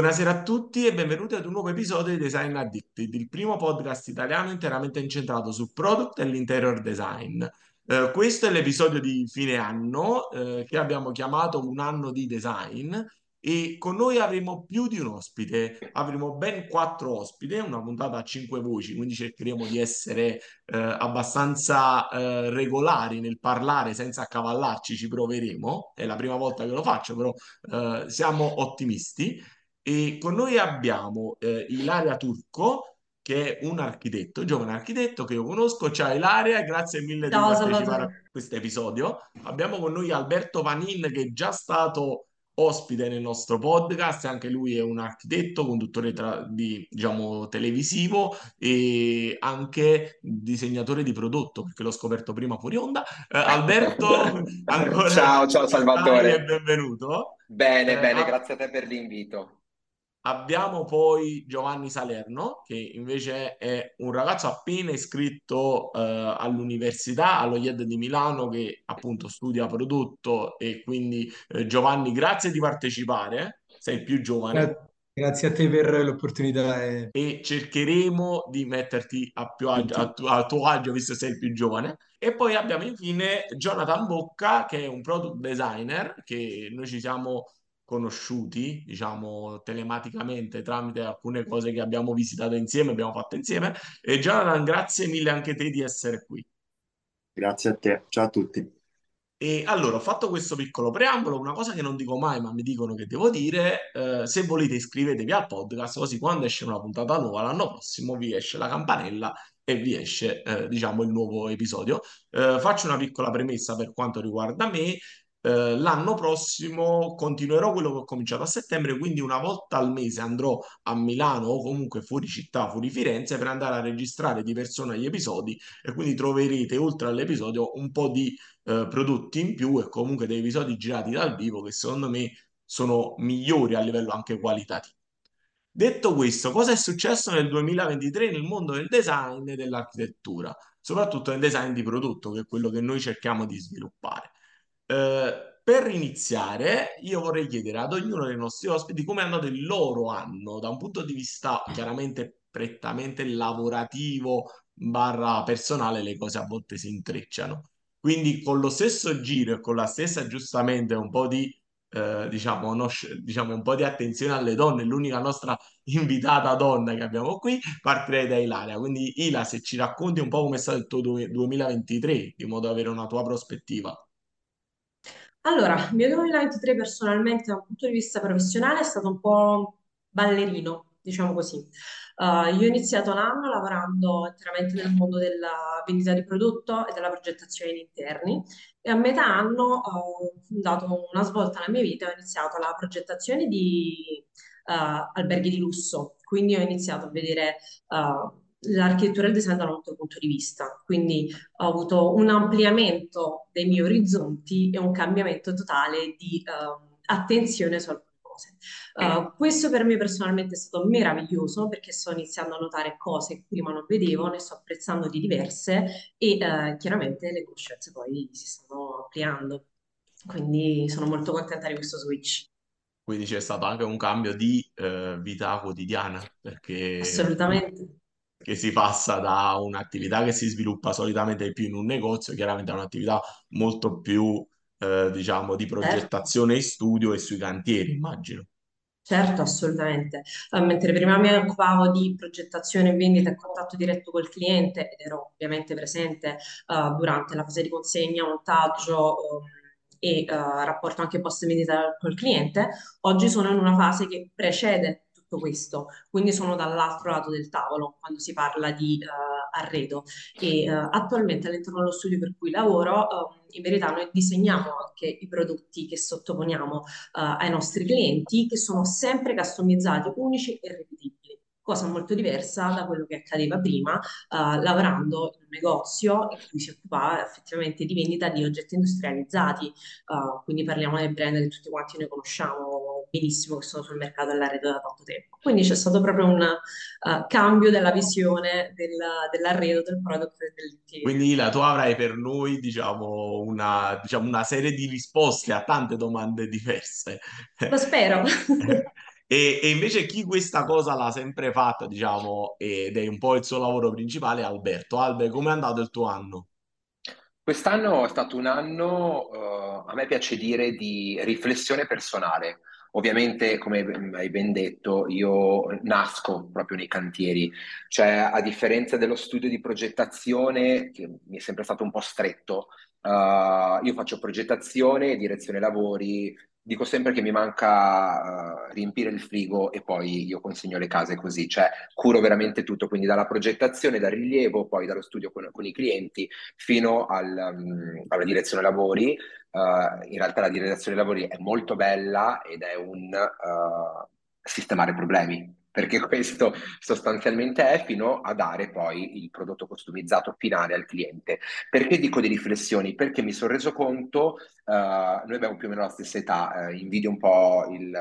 Buonasera a tutti e benvenuti ad un nuovo episodio di Design Addicted, il primo podcast italiano interamente incentrato su product e l'interior design. Eh, questo è l'episodio di fine anno eh, che abbiamo chiamato Un anno di design e con noi avremo più di un ospite, avremo ben quattro ospiti, una puntata a cinque voci, quindi cercheremo di essere eh, abbastanza eh, regolari nel parlare senza accavallarci, ci proveremo, è la prima volta che lo faccio, però eh, siamo ottimisti. E con noi abbiamo eh, Ilaria Turco, che è un architetto, giovane architetto che io conosco. Ciao Ilaria, grazie mille di Ciao partecipare a questo episodio. Abbiamo con noi Alberto Vanin, che è già stato ospite nel nostro podcast, anche lui è un architetto, conduttore tra- di, diciamo, televisivo e anche disegnatore di prodotto, perché l'ho scoperto prima fuori onda. Eh, Alberto, ancora Ciao, ciao Salvatore. benvenuto. Bene, Eh, bene, a- grazie a te per l'invito. Abbiamo poi Giovanni Salerno, che invece è un ragazzo appena iscritto eh, all'università, allo IED di Milano, che appunto studia prodotto e quindi eh, Giovanni, grazie di partecipare, sei il più giovane. Gra- Grazie a te per l'opportunità e e cercheremo di metterti a, più agio- a, tu- a tuo agio, visto che sei il più giovane. E poi abbiamo infine Jonathan Bocca, che è un product designer, che noi ci siamo conosciuti, diciamo, telematicamente tramite alcune cose che abbiamo visitato insieme, abbiamo fatto insieme. E Jonathan, grazie mille anche te di essere qui. Grazie a te, ciao a tutti. E allora, ho fatto questo piccolo preambolo, una cosa che non dico mai, ma mi dicono che devo dire, eh, se volete iscrivetevi al podcast, così quando esce una puntata nuova l'anno prossimo vi esce la campanella e vi esce, eh, diciamo, il nuovo episodio. Eh, faccio una piccola premessa per quanto riguarda me. Eh, l'anno prossimo continuerò quello che ho cominciato a settembre, quindi una volta al mese andrò a Milano o comunque fuori città, fuori Firenze, per andare a registrare di persona gli episodi e quindi troverete oltre all'episodio un po' di eh, prodotti in più e comunque dei episodi girati dal vivo che secondo me sono migliori a livello anche qualitativo. Detto questo, cosa è successo nel 2023 nel mondo del design e dell'architettura, soprattutto nel design di prodotto, che è quello che noi cerchiamo di sviluppare? Eh, per iniziare, io vorrei chiedere ad ognuno dei nostri ospiti come è andato il loro anno da un punto di vista chiaramente prettamente lavorativo barra personale, le cose a volte si intrecciano. Quindi con lo stesso giro e con la stessa giustamente un po' di eh, diciamo, no, diciamo un po' di attenzione alle donne, l'unica nostra invitata donna che abbiamo qui, partirei da Ilaria. Quindi Ila, se ci racconti un po' come è stato il tuo du- 2023, di modo da avere una tua prospettiva. Allora, il mio 2023 personalmente da un punto di vista professionale è stato un po' ballerino, diciamo così. Uh, io ho iniziato l'anno lavorando interamente nel mondo della vendita di prodotto e della progettazione di interni e a metà anno ho dato una svolta alla mia vita ho iniziato la progettazione di uh, alberghi di lusso. Quindi ho iniziato a vedere uh, l'architettura e il design da un altro punto di vista. Quindi ho avuto un ampliamento dei miei orizzonti e un cambiamento totale di ehm, attenzione su alcune cose. Uh, questo per me personalmente è stato meraviglioso perché sto iniziando a notare cose che prima non vedevo, ne sto apprezzando di diverse e uh, chiaramente le conoscenze poi si stanno ampliando. Quindi sono molto contenta di questo switch. Quindi c'è stato anche un cambio di eh, vita quotidiana, perché Assolutamente. Che si passa da un'attività che si sviluppa solitamente più in un negozio, chiaramente a un'attività molto più, eh, diciamo, di Certo. progettazione e studio e sui cantieri, immagino. Certo, assolutamente. Eh, mentre prima mi occupavo di progettazione, vendita e contatto diretto col cliente ed ero ovviamente presente eh, durante la fase di consegna, montaggio eh, e eh, rapporto anche post vendita col cliente, oggi sono in una fase che precede tutto questo, quindi sono dall'altro lato del tavolo quando si parla di eh, arredo. E eh, attualmente all'interno dello studio per cui lavoro, eh, in verità noi disegniamo anche i prodotti che sottoponiamo uh, ai nostri clienti che sono sempre customizzati, unici e ripetibili, cosa molto diversa da quello che accadeva prima uh, lavorando in un negozio in cui si occupava effettivamente di vendita di oggetti industrializzati, uh, quindi parliamo del brand che tutti quanti noi conosciamo benissimo che sono sul mercato dell'arredo da tanto tempo. Quindi c'è stato proprio un uh, cambio della visione del, dell'arredo, del prodotto e dell'interior. Quindi Ila, tu avrai per noi, diciamo, una, diciamo, una serie di risposte a tante domande diverse. Lo spero. E, e invece chi questa cosa l'ha sempre fatta, diciamo, ed è un po' il suo lavoro principale, è Alberto. Albe, com'è andato il tuo anno? Quest'anno è stato un anno, eh, a me piace dire, di riflessione personale. Ovviamente, come hai ben detto, io nasco proprio nei cantieri, cioè a differenza dello studio di progettazione, che mi è sempre stato un po' stretto, eh, io faccio progettazione, direzione lavori, dico sempre che mi manca eh, riempire il frigo e poi io consegno le case così, cioè curo veramente tutto, quindi dalla progettazione, dal rilievo, poi dallo studio con, con i clienti fino al, um, alla direzione lavori. Uh, in realtà la direzione lavori è molto bella ed è un uh, sistemare problemi perché questo sostanzialmente è fino a dare poi il prodotto customizzato finale al cliente. Perché dico di riflessioni? Perché mi sono reso conto, uh, noi abbiamo più o meno la stessa età, uh, invidio un po' il,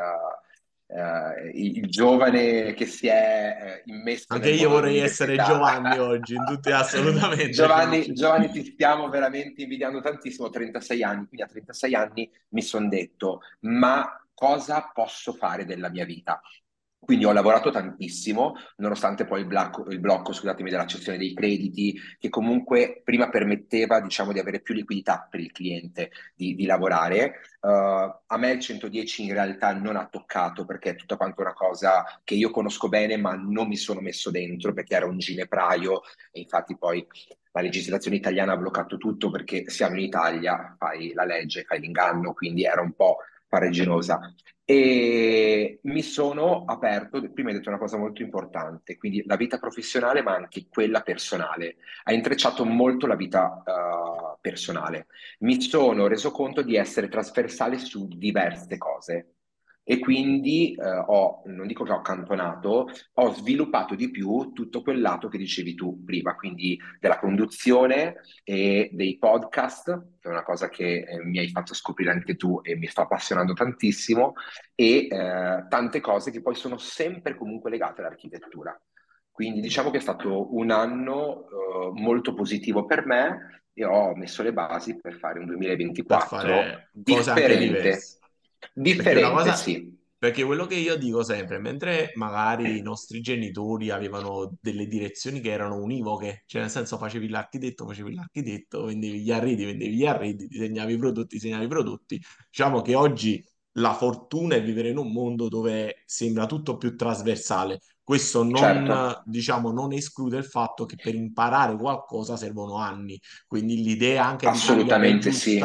uh, il, il, giovane che si è immesso Anche io vorrei essere Giovanni oggi, in tutti assolutamente. Giovanni, Giovanni, ti stiamo veramente invidiando tantissimo, 36 anni, quindi a 36 anni mi sono detto, ma cosa posso fare della mia vita? Quindi ho lavorato tantissimo, nonostante poi il blocco, il blocco della cessione dei crediti, che comunque prima permetteva, diciamo, di avere più liquidità per il cliente, di, di lavorare. Uh, a me il 110 in realtà non ha toccato perché è tutta quanto una cosa che io conosco bene, ma non mi sono messo dentro perché era un ginepraio e infatti poi la legislazione italiana ha bloccato tutto perché siamo in Italia, fai la legge, fai l'inganno, quindi era un po' farraginosa. E mi sono aperto, prima hai detto una cosa molto importante, quindi la vita professionale ma anche quella personale. Ha intrecciato molto la vita uh, personale. Mi sono reso conto di essere trasversale su diverse cose e quindi eh, ho, non dico che ho accantonato, ho sviluppato di più tutto quel lato che dicevi tu prima, quindi della conduzione e dei podcast, che è una cosa che eh, mi hai fatto scoprire anche tu e mi sta appassionando tantissimo, e eh, tante cose che poi sono sempre comunque legate all'architettura. Quindi diciamo che è stato un anno eh, molto positivo per me e ho messo le basi per fare un 2024 per fare differente. Differente, perché cosa, sì. Perché quello che io dico sempre, mentre magari i nostri genitori avevano delle direzioni che erano univoche, cioè nel senso facevi l'architetto, facevi l'architetto, vendevi gli arredi, vendevi gli arredi, disegnavi i prodotti, disegnavi i prodotti, diciamo che oggi la fortuna è vivere in un mondo dove sembra tutto più trasversale. Questo non, certo. diciamo, non esclude il fatto che per imparare qualcosa servono anni, quindi l'idea anche di cambiare sì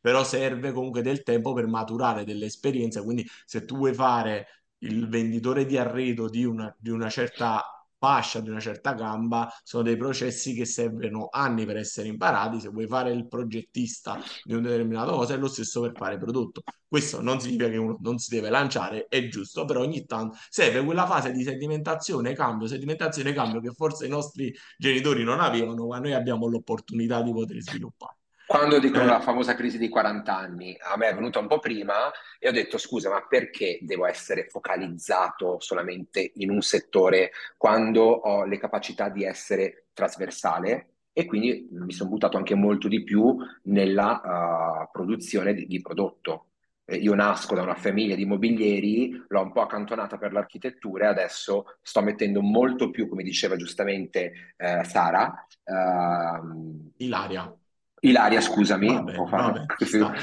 però serve comunque del tempo per maturare delle esperienze, quindi se tu vuoi fare il venditore di arredo di una, di una certa fascia, di una certa gamba, sono dei processi che servono anni per essere imparati. Se vuoi fare il progettista di un determinato cosa, è lo stesso per fare prodotto. Questo non significa che uno non si deve lanciare, è giusto, però ogni tanto serve quella fase di sedimentazione, cambio, sedimentazione, cambio che forse i nostri genitori non avevano, ma noi abbiamo l'opportunità di poter sviluppare. Quando dicono eh. la famosa crisi di 40 anni, a me è venuta un po' prima e ho detto scusa, ma perché devo essere focalizzato solamente in un settore quando ho le capacità di essere trasversale? E quindi mi sono buttato anche molto di più nella uh, produzione di, di prodotto. Eh, io nasco da una famiglia di mobilieri, l'ho un po' accantonata per l'architettura e adesso sto mettendo molto più, come diceva giustamente eh, Sara. Uh, Ilaria Ilaria, scusami. Vabbè, vabbè,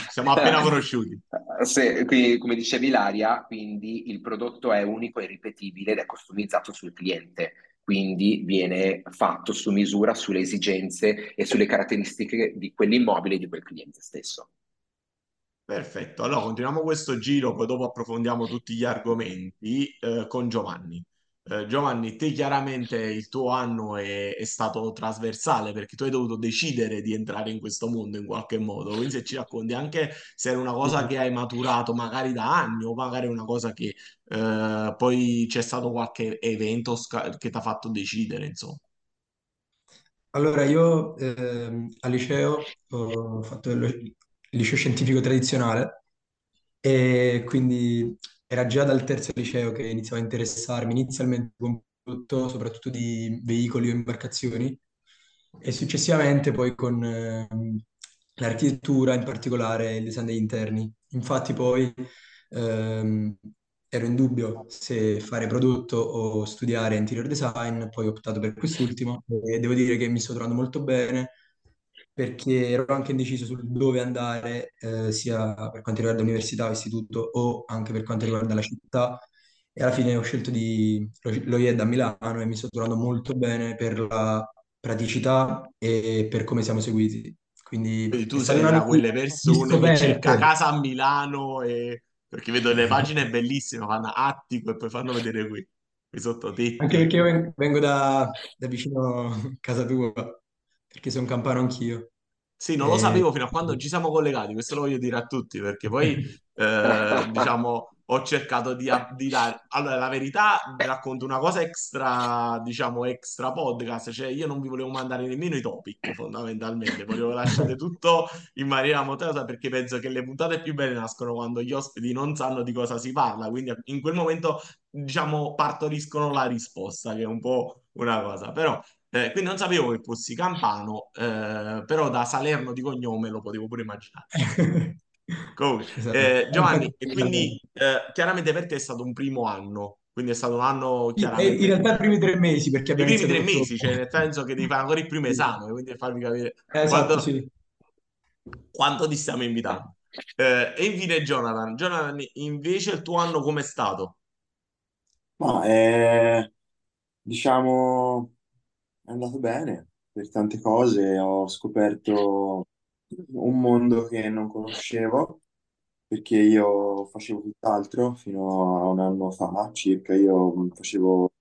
siamo appena conosciuti. Sì, qui, come dicevi Ilaria, quindi il prodotto è unico e ripetibile ed è customizzato sul cliente, quindi viene fatto su misura sulle esigenze e sulle caratteristiche di quell'immobile e di quel cliente stesso. Perfetto, allora continuiamo questo giro, poi dopo approfondiamo tutti gli argomenti eh, con Giovanni. Eh, Giovanni, te chiaramente il tuo anno è, è, stato trasversale perché tu hai dovuto decidere di entrare in questo mondo in qualche modo. Quindi se ci racconti anche se era una cosa che hai maturato magari da anni o magari una cosa che eh, poi c'è stato qualche evento sca- che ti ha fatto decidere, insomma. Allora, io eh, al liceo ho fatto il liceo scientifico tradizionale e quindi era già dal terzo liceo che iniziavo a interessarmi inizialmente con prodotto, soprattutto di veicoli o imbarcazioni, e successivamente poi con eh, l'architettura, in particolare il design degli interni. Infatti poi ehm, ero in dubbio se fare prodotto o studiare interior design, poi ho optato per quest'ultimo e devo dire che mi sto trovando molto bene perché ero anche indeciso sul dove andare, eh, sia per quanto riguarda l'università o istituto o anche per quanto riguarda la città. E alla fine ho scelto di lo IED a Milano e mi sto trovando molto bene per la praticità e per come siamo seguiti. Quindi Quindi tu sei un da anno quelle di persone che cerca casa a Milano e... perché vedo le pagine bellissime, fanno attico e poi fanno vedere qui, qui Anche sottotetti. perché io ven- vengo da, da vicino a casa tua, perché sono campano anch'io. Sì, non lo E... sapevo fino a quando ci siamo collegati, questo lo voglio dire a tutti, perché poi, eh, diciamo, ho cercato di, di dare... Allora, la verità, vi racconto una cosa extra, diciamo, extra podcast, cioè io non vi volevo mandare nemmeno i topic, fondamentalmente, volevo lasciare tutto in maniera montata perché penso che le puntate più belle nascono quando gli ospiti non sanno di cosa si parla, quindi in quel momento, diciamo, partoriscono la risposta, che è un po' una cosa, però... Eh, quindi non sapevo che fossi campano, eh, però da Salerno di cognome lo potevo pure immaginare. Comunque, Esatto. eh, Eh, Giovanni, e quindi eh, chiaramente per te è stato un primo anno, quindi è stato un anno sì, e in chiaramente realtà i primi tre mesi, perché i abbiamo primi iniziato tre mesi, cioè nel senso che devi fare ancora il primo esame, quindi farvi capire Eh, Esatto, quanto, sì. quanto ti stiamo invitando. Eh, e infine Jonathan, Jonathan, invece il tuo anno com'è stato? Ma diciamo, è andato bene per tante cose. Ho scoperto un mondo che non conoscevo perché io facevo tutt'altro fino a un anno fa circa. Io facevo,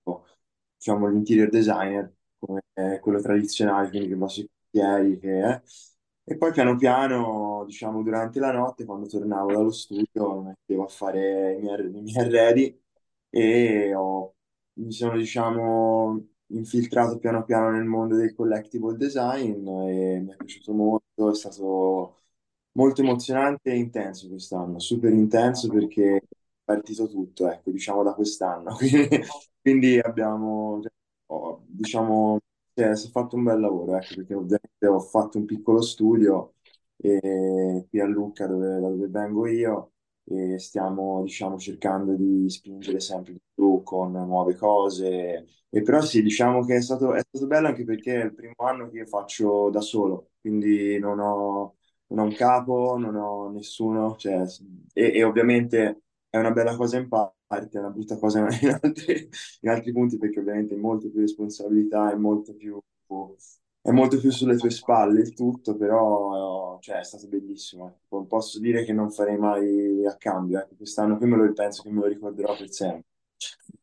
diciamo, l'interior designer come quello tradizionale, quindi che va sui cantieri, che è. E poi piano piano, diciamo, durante la notte, quando tornavo dallo studio, mi mettevo a fare i miei, i miei arredi e ho- mi sono, diciamo, infiltrato piano piano nel mondo del collectible design e mi è piaciuto molto, è stato molto emozionante e intenso quest'anno, super intenso perché è partito tutto, ecco, diciamo da quest'anno. Quindi, abbiamo, ho- diciamo, cioè, si è fatto un bel lavoro, ecco, perché ovviamente ho fatto un piccolo studio e qui a Lucca, dove, da dove vengo io, e stiamo, diciamo, cercando di spingere sempre di più con nuove cose. E però sì, diciamo che è stato, è stato bello anche perché è il primo anno che io faccio da solo, quindi non ho, non ho un capo, non ho nessuno, cioè, e, e ovviamente è una bella cosa in parte, è una brutta cosa in altri, in altri punti perché ovviamente è molto più responsabilità, è molto più è molto più sulle tue spalle il tutto, però cioè, è stato bellissimo. ecco. Posso dire che non farei mai a cambio. Ecco, quest'anno qui me lo penso che me lo ricorderò per sempre.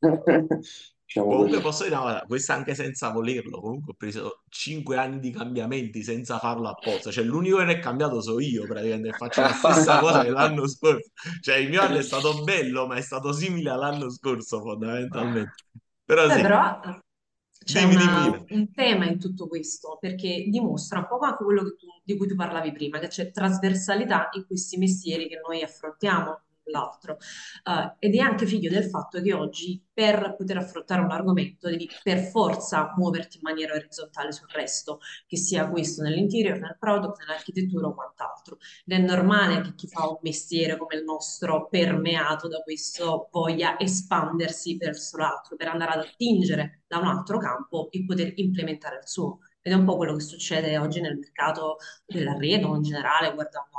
Diciamo Comunque così. posso dire una cosa, questo anche senza volerlo, comunque ho preso 5 anni di cambiamenti senza farlo apposta, cioè l'unico che ne è cambiato sono io praticamente, faccio la stessa cosa che l'anno scorso, cioè il mio anno è stato bello ma è stato simile all'anno scorso fondamentalmente, però Beh, sì, però c'è una- un tema in tutto questo, perché dimostra un po' anche quello che tu- di cui tu parlavi prima, che c'è trasversalità in questi mestieri che noi affrontiamo l'altro. Eh, ed è anche figlio del fatto che oggi per poter affrontare un argomento devi per forza muoverti in maniera orizzontale sul resto, che sia questo nell'interior, nel product, nell'architettura o quant'altro. Ed è normale che chi fa un mestiere come il nostro, permeato da questo, voglia espandersi verso l'altro, per andare ad attingere da un altro campo e poter implementare il suo. Ed è un po' quello che succede oggi nel mercato dell'arredo in generale, guardando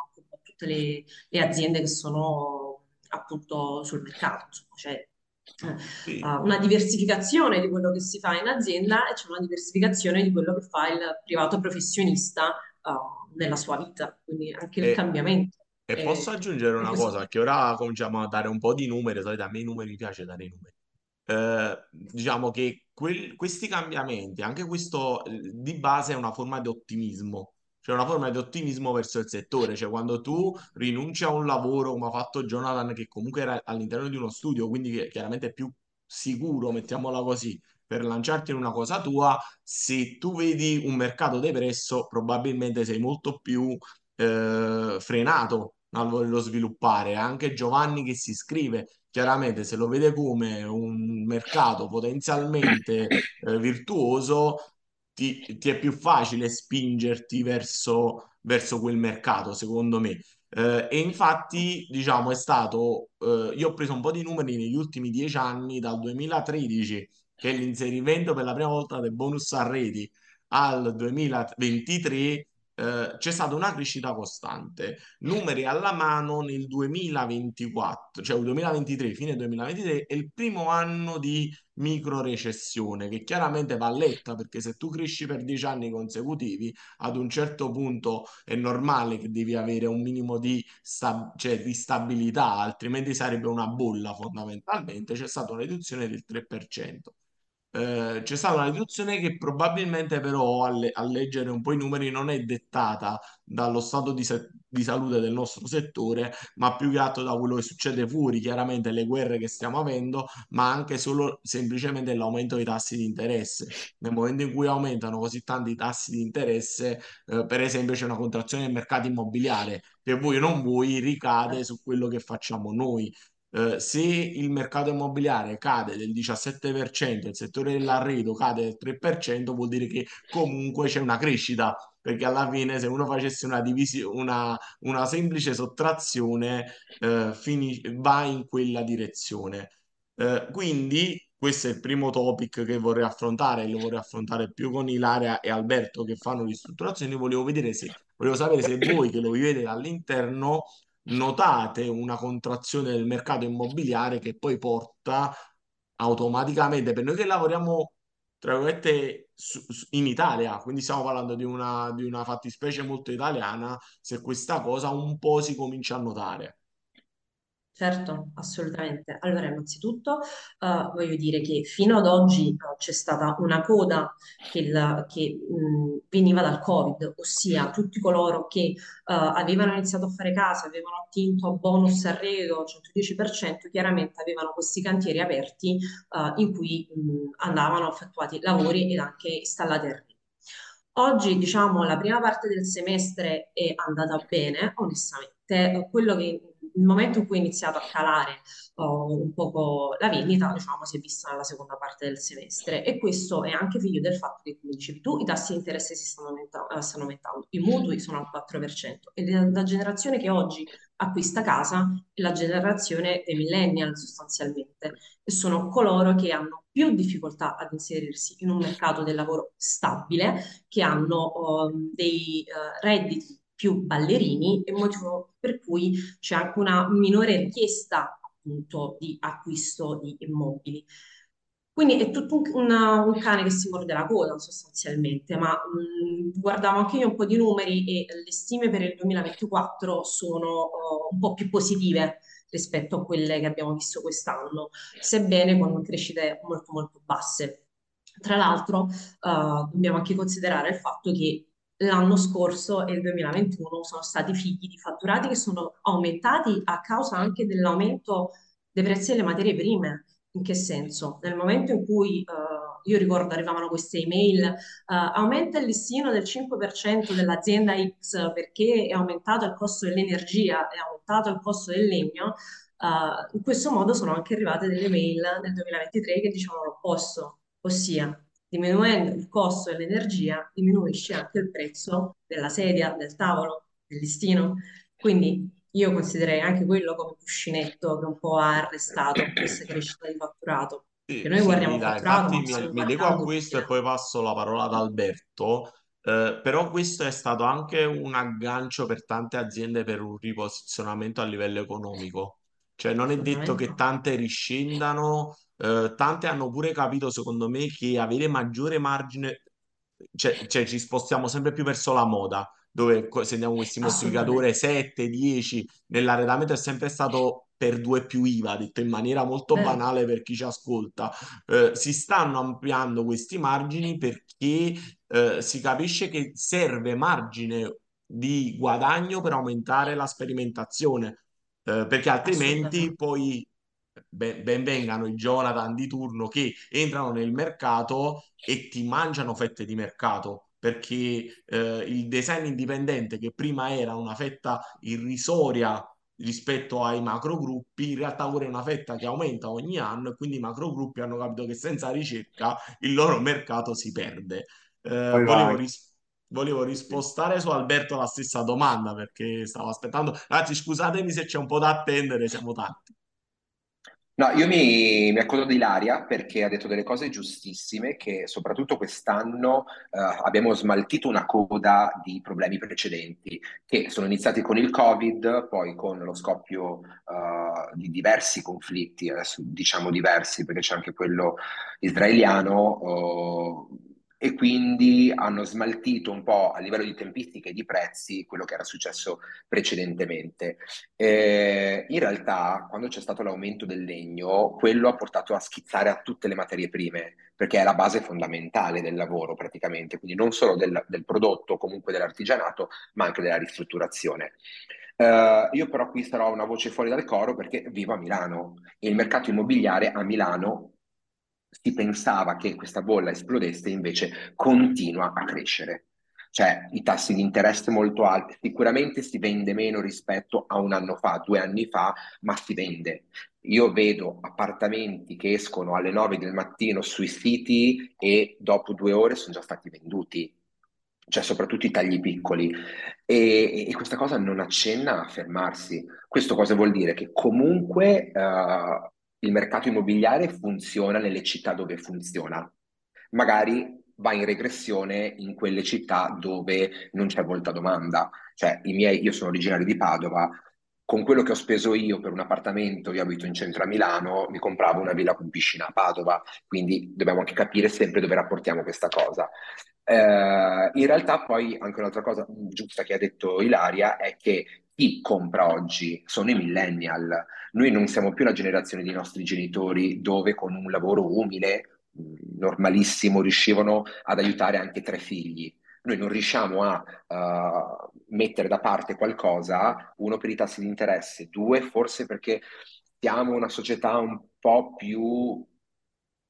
tutte le, le aziende che sono appunto sul mercato. Insomma, c'è eh, Sì. uh, una diversificazione di quello che si fa in azienda e c'è una diversificazione di quello che fa il privato professionista uh, nella sua vita, quindi anche il E, cambiamento. e è posso aggiungere una cosa, perché ora cominciamo a dare un po' di numeri, solitamente a me i numeri mi piace dare i numeri. Eh, diciamo che quel- questi cambiamenti, anche questo eh, di base è una forma di ottimismo, cioè una forma di ottimismo verso il settore, cioè quando tu rinunci a un lavoro come ha fatto Jonathan, che comunque era all'interno di uno studio, quindi chiaramente è più sicuro, mettiamola così, per lanciarti in una cosa tua, se tu vedi un mercato depresso, probabilmente sei molto più eh, frenato a volerlo sviluppare. Anche Giovanni che si iscrive chiaramente se lo vede come un mercato potenzialmente eh, virtuoso, ti, ti è più facile spingerti verso, verso quel mercato, secondo me. Eh, e infatti, diciamo, è stato, eh, io ho preso un po' di numeri negli ultimi dieci anni, dal 2013, che è l'inserimento per la prima volta del bonus a reti, al 2023, eh, c'è stata una crescita costante. Numeri alla mano nel 2024, cioè il 2023, fine 2023, è il primo anno di micro recessione, che chiaramente va letta perché se tu cresci per dieci anni consecutivi, ad un certo punto è normale che devi avere un minimo di, sta- cioè, di stabilità, altrimenti sarebbe una bolla fondamentalmente. C'è stata una riduzione del 3%. Eh, c'è stata una riduzione che probabilmente però a, le- a leggere un po' i numeri non è dettata dallo stato di, se- di salute del nostro settore, ma più che altro da quello che succede fuori, chiaramente le guerre che stiamo avendo, ma anche solo semplicemente l'aumento dei tassi di interesse. Nel momento in cui aumentano così tanti i tassi di interesse, eh, per esempio c'è una contrazione del mercato immobiliare che vuoi o non vuoi ricade su quello che facciamo noi. Eh, se il mercato immobiliare cade del 17%, il settore dell'arredo cade del 3%, vuol dire che comunque c'è una crescita, perché alla fine se uno facesse una, divisi- una, una semplice sottrazione, eh, fini- va in quella direzione. Eh, quindi questo è il primo topic che vorrei affrontare, lo vorrei affrontare più con Ilaria e Alberto che fanno ristrutturazioni. Volevo vedere se, volevo sapere se voi che lo vivete dall'interno notate una contrazione del mercato immobiliare che poi porta automaticamente, per noi che lavoriamo tra virgolette in Italia, quindi stiamo parlando di una, di una fattispecie molto italiana, se questa cosa un po' si comincia a notare. Certo, assolutamente. Allora, innanzitutto eh, voglio dire che fino ad oggi eh, c'è stata una coda che, il- che, mh, veniva dal Covid, ossia tutti coloro che eh, avevano iniziato a fare casa, avevano attinto a bonus arredo 110%, chiaramente avevano questi cantieri aperti eh, in cui mh, andavano effettuati lavori ed anche installati arredi. Oggi, diciamo, la prima parte del semestre è andata bene, onestamente. Quello che il momento in cui è iniziato a calare oh, un poco la vendita, diciamo, si è vista nella seconda parte del semestre. E questo è anche figlio del fatto che, come dicevi tu, i tassi di interesse si stanno, aumenta- eh, stanno aumentando, i mutui sono al 4% e la, la generazione che oggi acquista casa è la generazione dei millennial sostanzialmente e sono coloro che hanno più difficoltà ad inserirsi in un mercato del lavoro stabile, che hanno um, dei uh, redditi più ballerini, e motivo per cui c'è anche una minore richiesta appunto di acquisto di immobili. Quindi è tutto un, una- un cane che si morde la coda sostanzialmente, ma mh, guardavo anche io un po' di numeri e le stime per il 2024 sono oh, un po' più positive rispetto a quelle che abbiamo visto quest'anno, sebbene con crescite molto molto basse. Tra l'altro, eh, dobbiamo anche considerare il fatto che l'anno scorso e il 2021 sono stati figli di fatturati che sono aumentati a causa anche dell'aumento dei prezzi delle materie prime. In che senso? Nel momento in cui eh, io ricordo arrivavano queste email, eh, aumenta il listino del 5% dell'azienda X perché è aumentato il costo dell'energia, è aumentato il costo del legno, eh, in questo modo sono anche arrivate delle mail nel 2023 che dicevano l'opposto, ossia diminuendo il costo dell'energia diminuisce anche il prezzo della sedia, del tavolo, del listino. Quindi io considererei anche quello come cuscinetto che un po' ha arrestato questa crescita di fatturato. Che Sì, noi sì, guardiamo dai, fatturato, infatti mi, mi adeguo a questo e poi passo la parola ad Alberto. Eh, però questo è stato anche un aggancio per tante aziende per un riposizionamento a livello economico. Cioè non è detto che tante riscendano, eh, tante hanno pure capito, secondo me, che avere maggiore margine, cioè, cioè ci spostiamo sempre più verso la moda, dove co- se andiamo con questi moltiplicatori Assolutamente. 7, 10 nell'arredamento è sempre stato per due più IVA, detto in maniera molto Vero. banale per chi ci ascolta. Eh, si stanno ampliando questi margini perché eh, si capisce che serve margine di guadagno per aumentare la sperimentazione, eh, perché altrimenti poi ben, vengano i Jonathan di turno che entrano nel mercato e ti mangiano fette di mercato. Perché eh, il design indipendente, che prima era una fetta irrisoria rispetto ai macro gruppi, in realtà ora è una fetta che aumenta ogni anno e quindi i macro gruppi hanno capito che senza ricerca il loro mercato si perde. Eh, volevo ris- volevo rispostare su Alberto la stessa domanda perché stavo aspettando. Ragazzi, scusatemi se c'è un po' da attendere, siamo tanti. No, io mi, mi accodo di Ilaria perché ha detto delle cose giustissime che soprattutto quest'anno eh, abbiamo smaltito una coda di problemi precedenti che sono iniziati con il Covid, poi con lo scoppio eh, di diversi conflitti, adesso diciamo diversi perché c'è anche quello israeliano, eh, e quindi hanno smaltito un po' a livello di tempistiche e di prezzi quello che era successo precedentemente. Eh, in realtà, quando c'è stato l'aumento del legno, quello ha portato a schizzare a tutte le materie prime, perché è la base fondamentale del lavoro praticamente, quindi non solo del, del prodotto, comunque dell'artigianato, ma anche della ristrutturazione. Uh, io però qui sarò una voce fuori dal coro perché vivo a Milano e il mercato immobiliare a Milano si pensava che questa bolla esplodesse, invece continua a crescere. Cioè i tassi di interesse molto alti, sicuramente si vende meno rispetto a un anno fa, due anni fa, ma si vende. Io vedo appartamenti che escono alle 9 del mattino sui siti e dopo due ore sono già stati venduti, cioè soprattutto i tagli piccoli. E, e questa cosa non accenna a fermarsi. Questo cosa vuol dire? Che comunque uh, il mercato immobiliare funziona nelle città dove funziona, magari va in regressione in quelle città dove non c'è molta domanda. Cioè, miei, io sono originario di Padova, con quello che ho speso io per un appartamento, io abito in centro a Milano, mi compravo una villa con piscina a Padova, quindi dobbiamo anche capire sempre dove rapportiamo questa cosa. Eh, in realtà poi anche un'altra cosa giusta che ha detto Ilaria è che chi compra oggi sono i millennial. Noi non siamo più la generazione dei nostri genitori dove con un lavoro umile, normalissimo, riuscivano ad aiutare anche tre figli. Noi non riusciamo a uh, mettere da parte qualcosa, uno per i tassi di interesse, due forse perché siamo una società un po' più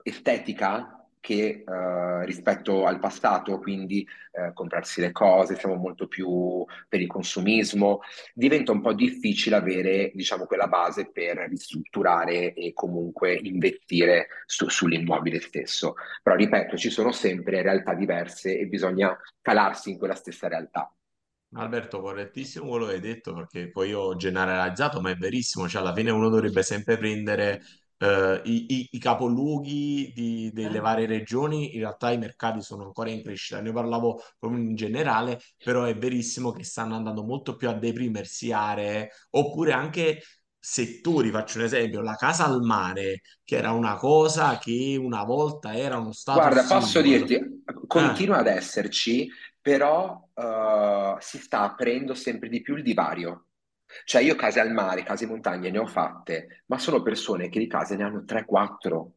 estetica che eh, rispetto al passato, quindi eh, comprarsi le cose, siamo molto più per il consumismo, diventa un po' difficile avere, diciamo, quella base per ristrutturare e comunque investire su, sull'immobile stesso. Però ripeto, ci sono sempre realtà diverse e bisogna calarsi in quella stessa realtà. Alberto, correttissimo quello che hai detto perché poi ho generalizzato, ma è verissimo, cioè alla fine uno dovrebbe sempre prendere eh, i, i, i, capoluoghi di, delle varie regioni, in realtà i mercati sono ancora in crescita. Ne parlavo proprio in generale, però è verissimo che stanno andando molto più a deprimersi aree, oppure anche settori, faccio un esempio, la casa al mare, che era una cosa che una volta era uno stato Guarda, posso dirti, continua eh. ad esserci, però uh, si sta aprendo sempre di più il divario. Cioè io case al mare, case in montagna ne ho fatte, ma sono persone che di case ne hanno 3-4,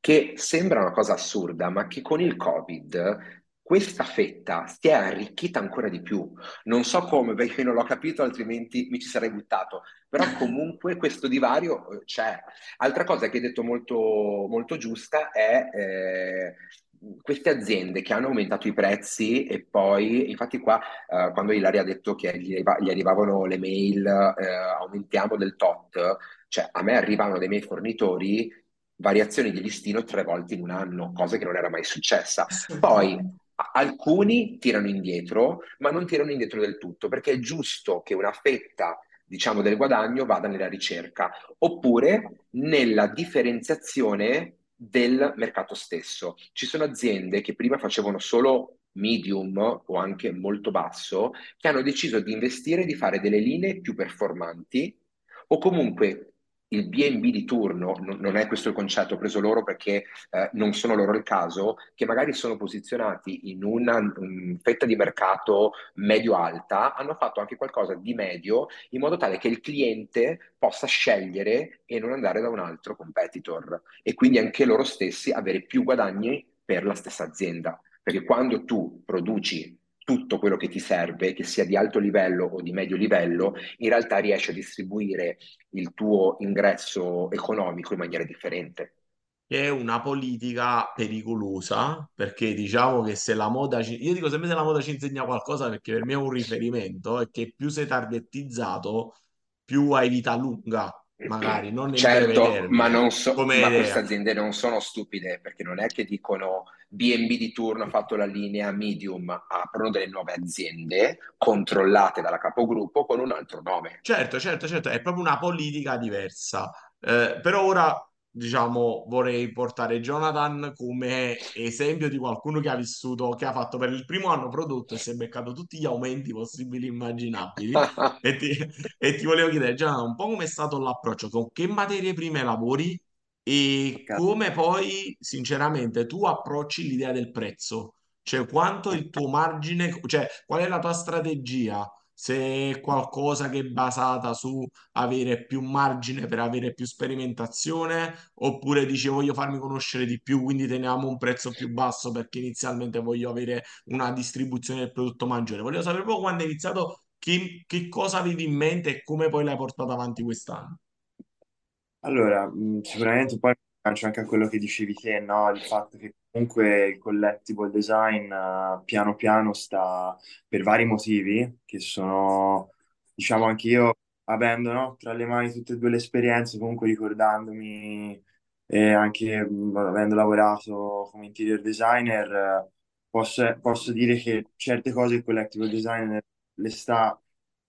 che sembra una cosa assurda, ma che con il Covid questa fetta si è arricchita ancora di più. Non so come, perché non l'ho capito, altrimenti mi ci sarei buttato. Però comunque questo divario eh, c'è. Altra cosa che hai detto molto, molto giusta è eh, queste aziende che hanno aumentato i prezzi e poi, infatti qua, eh, quando Ilaria ha detto che gli, gli arrivavano le mail, eh, aumentiamo del tot, cioè a me arrivavano dei miei fornitori variazioni di listino tre volte in un anno, cosa che non era mai successa. Poi alcuni tirano indietro, ma non tirano indietro del tutto, perché è giusto che una fetta diciamo del guadagno vada nella ricerca oppure nella differenziazione del mercato stesso. Ci sono aziende che prima facevano solo medium o anche molto basso, che hanno deciso di investire e di fare delle linee più performanti o comunque il BNB di turno, non è questo il concetto, ho preso loro perché eh, non sono loro il caso, che magari sono posizionati in una um, fetta di mercato medio-alta, hanno fatto anche qualcosa di medio in modo tale che il cliente possa scegliere e non andare da un altro competitor e quindi anche loro stessi avere più guadagni per la stessa azienda. Perché quando tu produci tutto quello che ti serve, che sia di alto livello o di medio livello, in realtà riesci a distribuire il tuo ingresso economico in maniera differente. È una politica pericolosa perché diciamo che se la moda ci... io dico sempre se la moda ci insegna qualcosa perché per me è un riferimento è che più sei targettizzato più hai vita lunga magari non certo, ma, non so, ma queste aziende non sono stupide perché non è che dicono B&B di turno ha fatto la linea medium, aprono delle nuove aziende controllate dalla capogruppo con un altro nome. Certo, certo, certo, è proprio una politica diversa. Eh, però ora, diciamo, vorrei portare Jonathan come esempio di qualcuno che ha vissuto, che ha fatto per il primo anno prodotto e si è beccato tutti gli aumenti possibili e immaginabili. E ti, e ti volevo chiedere, Jonathan, un po' come è stato l'approccio, con che materie prime lavori e come poi, sinceramente, tu approcci l'idea del prezzo. Cioè, quanto il tuo margine, cioè, qual è la tua strategia? Se è qualcosa che è basata su avere più margine per avere più sperimentazione, oppure dici voglio farmi conoscere di più, quindi teniamo un prezzo più basso perché inizialmente voglio avere una distribuzione del prodotto maggiore. Voglio sapere proprio quando hai iniziato, che, che cosa avevi in mente e come poi l'hai portato avanti quest'anno. Allora, sicuramente poi mi aggancio anche a quello che dicevi te, no? Il fatto che comunque il collectible design eh, piano piano sta per vari motivi, che sono, diciamo, anche io avendo, no, tra le mani tutte e due le esperienze, comunque ricordandomi e anche mh, avendo lavorato come interior designer, posso, posso dire che certe cose il collectible design le sta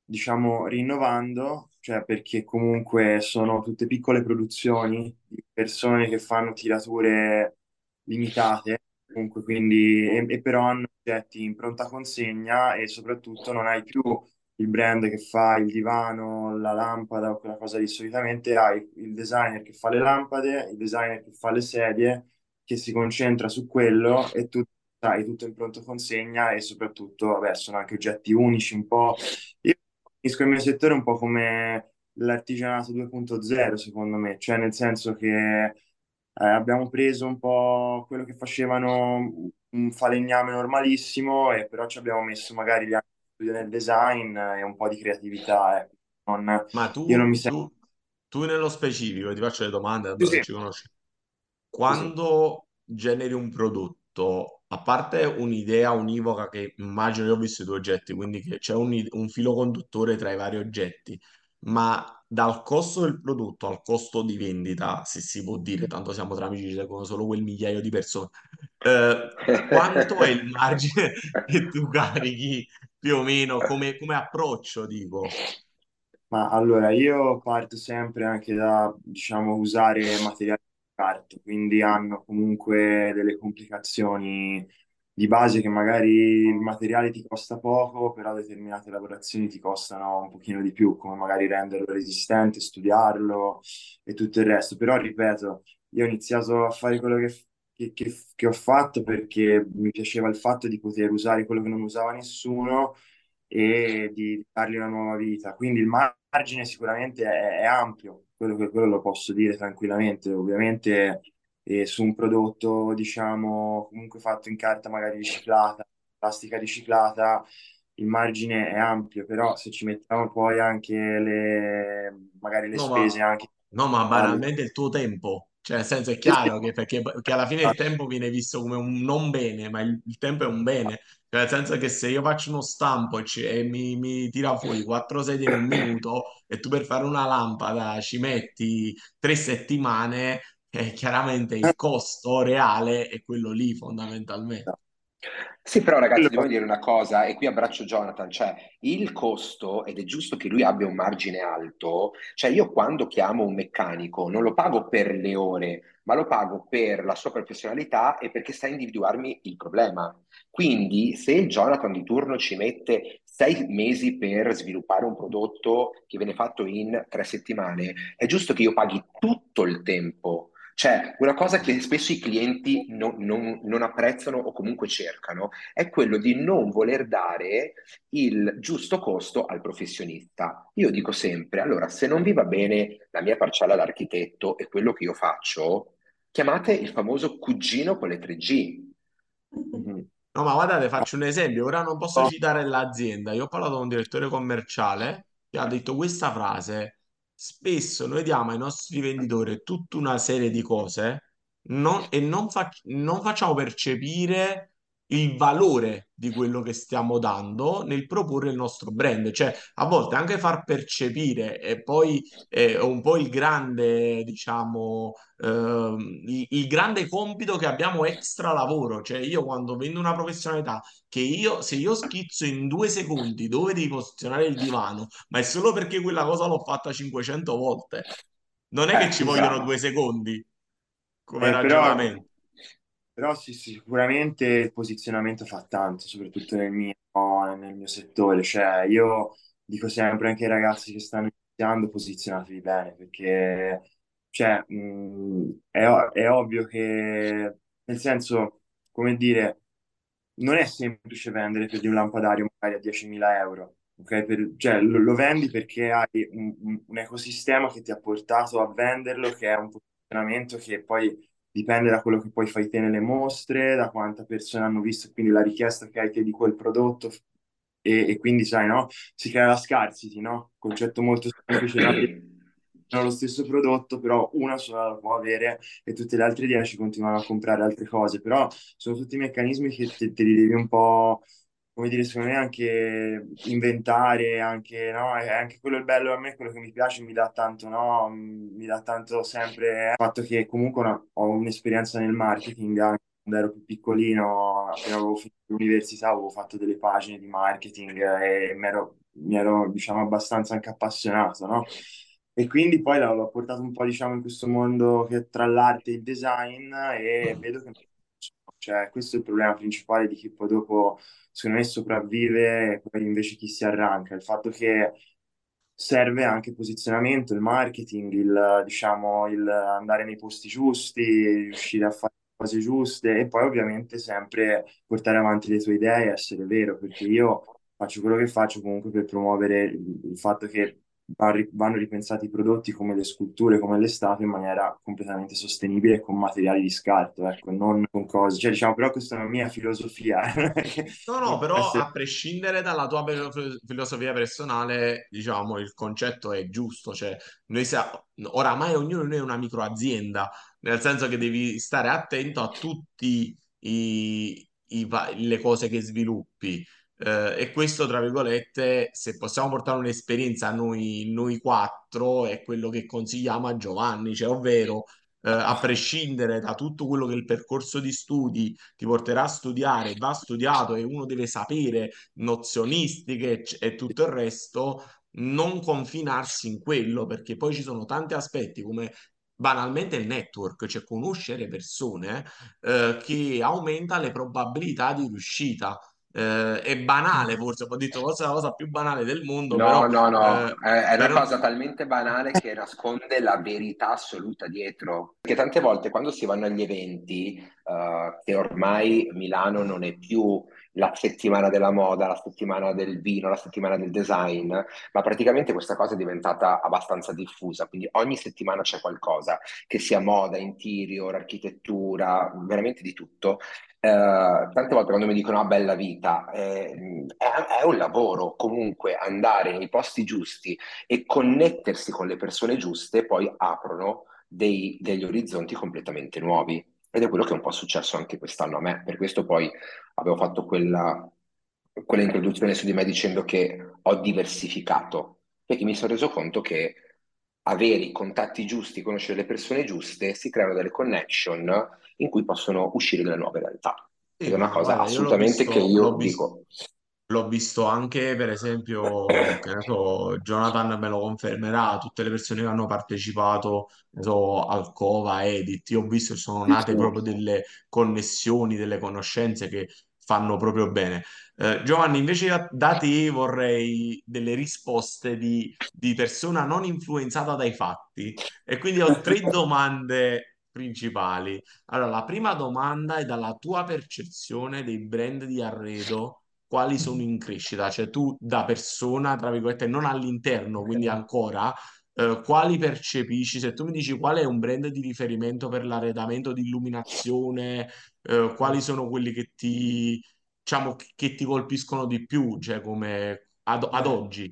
diciamo, rinnovando, cioè perché comunque sono tutte piccole produzioni di persone che fanno tirature limitate, comunque quindi, e, e però hanno oggetti in pronta consegna e soprattutto non hai più il brand che fa il divano, la lampada o quella cosa lì, solitamente hai il designer che fa le lampade, il designer che fa le sedie, che si concentra su quello e tu hai tutto in pronta consegna e soprattutto, vabbè, sono anche oggetti unici un po'. Io Capisco il mio settore un po' come l'artigianato 2.0, secondo me, cioè nel senso che eh, abbiamo preso un po' quello che facevano un falegname normalissimo e però ci abbiamo messo magari gli anni studio nel design e un po' di creatività. ecco. Non- Ma io non tu, mi sento... tu, tu nello specifico, ti faccio le domande, Sì, sì, ci conosci. sì, sì. Quando generi un prodotto, a parte un'idea univoca che immagino io ho visto i tuoi oggetti, quindi che c'è un, un filo conduttore tra i vari oggetti, ma dal costo del prodotto al costo di vendita, se si può dire, tanto siamo tra amici, ci seguono solo quel migliaio di persone, eh, quanto è il margine che tu carichi più o meno come, come approccio, dico? Ma allora io parto sempre anche da, diciamo, usare materiali di carta, quindi hanno comunque delle complicazioni di base che magari il materiale ti costa poco, però determinate lavorazioni ti costano un pochino di più, come magari renderlo resistente, studiarlo e tutto il resto. Però, ripeto, io ho iniziato a fare quello che, che che- che ho fatto perché mi piaceva il fatto di poter usare quello che non usava nessuno e di dargli una nuova vita. Quindi il margine sicuramente è, è ampio, quello, che- quello lo posso dire tranquillamente. Ovviamente eh, su un prodotto, diciamo, comunque fatto in carta magari riciclata, plastica riciclata, il margine è ampio, però se ci mettiamo poi anche le, magari le No, ma, spese anche no, ma banalmente il tuo tempo. Cioè, nel senso è chiaro che, perché, che alla fine il tempo viene visto come un non bene, ma il, il tempo è un bene. Cioè, nel senso che se io faccio uno stampo e, mi, mi tira fuori quattro sedie un minuto e tu per fare una lampada ci metti tre settimane, eh, chiaramente il costo reale è quello lì fondamentalmente. Sì, però ragazzi, devo dire una cosa, e qui abbraccio Jonathan, cioè il costo, ed è giusto che lui abbia un margine alto, cioè io quando chiamo un meccanico non lo pago per le ore, ma lo pago per la sua professionalità e perché sa individuarmi il problema. Quindi se il Jonathan di turno ci mette sei mesi per sviluppare un prodotto che viene fatto in tre settimane, è giusto che io paghi tutto il tempo. Cioè, una cosa che spesso i clienti non, non- non apprezzano o comunque cercano è quello di non voler dare il giusto costo al professionista. Io dico sempre, allora, se non vi va bene la mia parcella d'architetto e quello che io faccio, chiamate il famoso cugino con le 3G. Mhm. No, ma guardate, faccio un esempio. Ora non posso Oh, citare l'azienda. Io ho parlato con un direttore commerciale che ha detto questa frase. Spesso noi diamo ai nostri venditori tutta una serie di cose non- e non, fac- non facciamo percepire il valore di quello che stiamo dando nel proporre il nostro brand, cioè a volte anche far percepire e poi è un po' il grande, diciamo, ehm, il, il grande compito che abbiamo extra lavoro, cioè io quando vendo una professionalità che io, se io schizzo in due secondi dove devi posizionare il divano, ma è solo perché quella cosa l'ho fatta 500 volte, non è che Eh, ci vogliono esatto. due secondi come Eh, ragionamento. però sì, sì, sicuramente il posizionamento fa tanto, soprattutto nel mio, nel mio settore. Cioè, io dico sempre anche ai ragazzi che stanno iniziando, posizionatevi bene, perché cioè, mh, è, è ovvio che, nel senso, come dire, non è semplice vendere per di un lampadario magari a 10.000 euro. ok? Per- cioè, lo, lo vendi perché hai un- un ecosistema che ti ha portato a venderlo, che è un posizionamento che poi dipende da quello che poi fai te nelle mostre, da quanta persone hanno visto, quindi la richiesta che hai te di quel prodotto e, e quindi sai, no? Si crea la scarcity, no? Concetto molto semplice da hanno lo stesso prodotto, però una sola la può avere e tutte le altre 10 continuano a comprare altre cose. Però sono tutti meccanismi che te, te li devi un po', come dire, secondo me anche inventare, anche, no? È anche quello il bello a me, quello che mi piace, mi dà tanto, no? Mi dà tanto sempre il fatto che comunque una- ho un'esperienza nel marketing anche quando ero più piccolino, appena avevo finito l'università, avevo fatto delle pagine di marketing e mi ero, mi ero, diciamo, abbastanza anche appassionato, no? E quindi poi l'ho l'ho portato un po', diciamo, in questo mondo che è tra l'arte e il design e vedo che cioè, questo è il problema principale di chi poi dopo, secondo me, sopravvive e invece chi si arranca. Il fatto che serve anche posizionamento, il marketing, il, diciamo, il andare nei posti giusti, riuscire a fare cose giuste e poi ovviamente sempre portare avanti le tue idee essere vero, perché io faccio quello che faccio comunque per promuovere il, fatto che vanno ripensati i prodotti come le sculture, come le statue in maniera completamente sostenibile e con materiali di scarto, ecco, non con cose. Cioè, diciamo, però questa è una mia filosofia. No, no, però essere- a prescindere dalla tua filosofia personale, diciamo, il concetto è giusto, cioè noi siamo, oramai ognuno di noi è una microazienda, nel senso che devi stare attento a tutte le cose che sviluppi. Eh, e questo, tra virgolette, se possiamo portare un'esperienza a noi, noi quattro, è quello che consigliamo a Giovanni, cioè, ovvero, eh, a prescindere da tutto quello che il percorso di studi ti porterà a studiare, va studiato e uno deve sapere nozionistiche e, e tutto il resto, non confinarsi in quello, perché poi ci sono tanti aspetti come banalmente il network, cioè conoscere persone eh, che aumenta le probabilità di riuscita. Eh, è banale, forse ho detto forse la cosa più banale del mondo, però, No, no, no, eh, è, è una però cosa talmente banale che nasconde la verità assoluta dietro. Perché tante volte quando si vanno agli eventi, eh, che ormai Milano non è più la settimana della moda, la settimana del vino, la settimana del design, ma praticamente questa cosa è diventata abbastanza diffusa, quindi ogni settimana c'è qualcosa, che sia moda, interior, architettura, veramente di tutto. Eh, tante volte quando mi dicono ah, bella vita, eh, è, è un lavoro comunque andare nei posti giusti e connettersi con le persone giuste poi aprono dei- degli orizzonti completamente nuovi. Ed è quello che è un po' successo anche quest'anno a me. Per questo poi avevo fatto quella, quella introduzione su di me dicendo che ho diversificato, perché mi sono reso conto che avere i contatti giusti, conoscere le persone giuste, si creano delle connection in cui possono uscire delle nuove realtà. Ed sì, è una ma cosa guarda, io assolutamente che visto, l'ho io visto. dico. L'ho visto anche, per esempio, che ne so, Jonathan me lo confermerà, tutte le persone che hanno partecipato, ne so, al Cova, Edit, io ho visto che sono nate proprio delle connessioni, delle conoscenze che fanno proprio bene. Eh, Giovanni, invece da, da te vorrei delle risposte di, di persona non influenzata dai fatti e quindi ho tre domande principali. Allora, la prima domanda è dalla tua percezione dei brand di arredo quali sono in crescita, cioè tu da persona, tra virgolette, non all'interno, quindi ancora, eh, quali percepisci? Se tu mi dici qual è un brand di riferimento per l'arredamento di illuminazione, eh, quali sono quelli che ti, diciamo, che ti colpiscono di più, cioè come ad, ad Beh, oggi?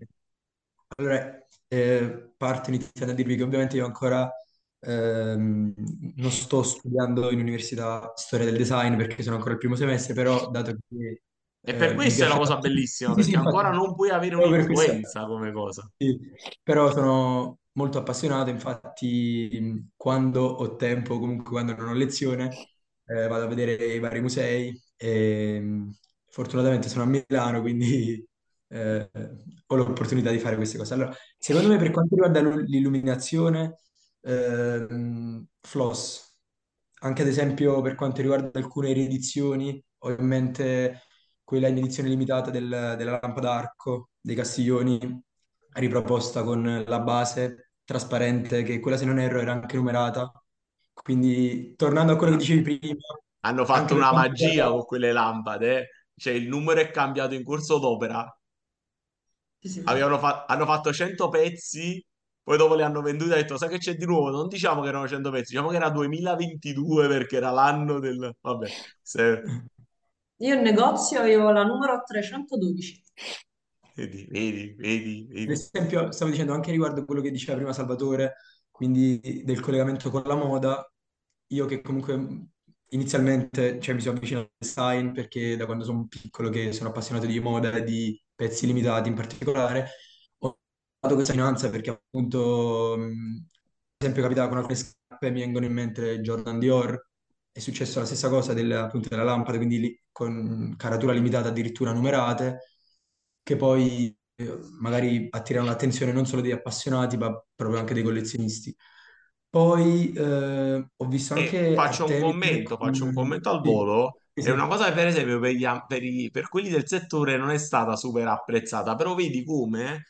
allora, eh, parto iniziando a dirvi che ovviamente io ancora Ehm, non sto studiando in università storia del design perché sono ancora al primo semestre, però dato che E per eh, questo è piace cosa bellissima, sì, sì, perché ancora infatti, non puoi avere un'influenza come cosa. sì, però sono molto appassionato, infatti quando ho tempo, comunque quando non ho lezione, eh, vado a vedere i vari musei e fortunatamente sono a Milano, quindi eh, ho l'opportunità di fare queste cose. Allora, secondo me per quanto riguarda l'u- l'illuminazione, ehm, floss, anche ad esempio per quanto riguarda alcune riedizioni, ho in mente quella in edizione limitata del- della lampada d'arco dei Castiglioni, riproposta con la base trasparente, che quella se non erro era anche numerata. Quindi, tornando a quello che dicevi prima, Hanno fatto una magia con quelle lampade, eh. Cioè il numero è cambiato in corso d'opera. Sì, sì, fa- hanno fatto 100 pezzi, poi dopo le hanno vendute e ha detto, sai che c'è di nuovo? Non diciamo che erano 100 pezzi, diciamo che era 2022 perché era l'anno del... Vabbè, se... Io in negozio avevo la numero 312. Vedi, vedi, vedi, vedi. esempio, stavo dicendo anche riguardo quello che diceva prima Salvatore, quindi del collegamento con la moda, io che comunque inizialmente, cioè, mi sono avvicinato al design perché da quando sono piccolo che sono appassionato di moda e di pezzi limitati in particolare, ho dato questa finanza perché appunto, mh, ad esempio capitava con alcune scarpe, mi vengono in mente Jordan Dior, è successo la stessa cosa del- appunto della lampada, quindi lì, con caratura limitata addirittura numerate, che poi eh, magari attirano l'attenzione non solo degli appassionati, ma proprio anche dei collezionisti. Poi eh, ho visto E anche faccio un commento, faccio un con... commento al volo. sì, È una cosa che per esempio per, gli per i- per quelli del settore non è stata super apprezzata, però vedi come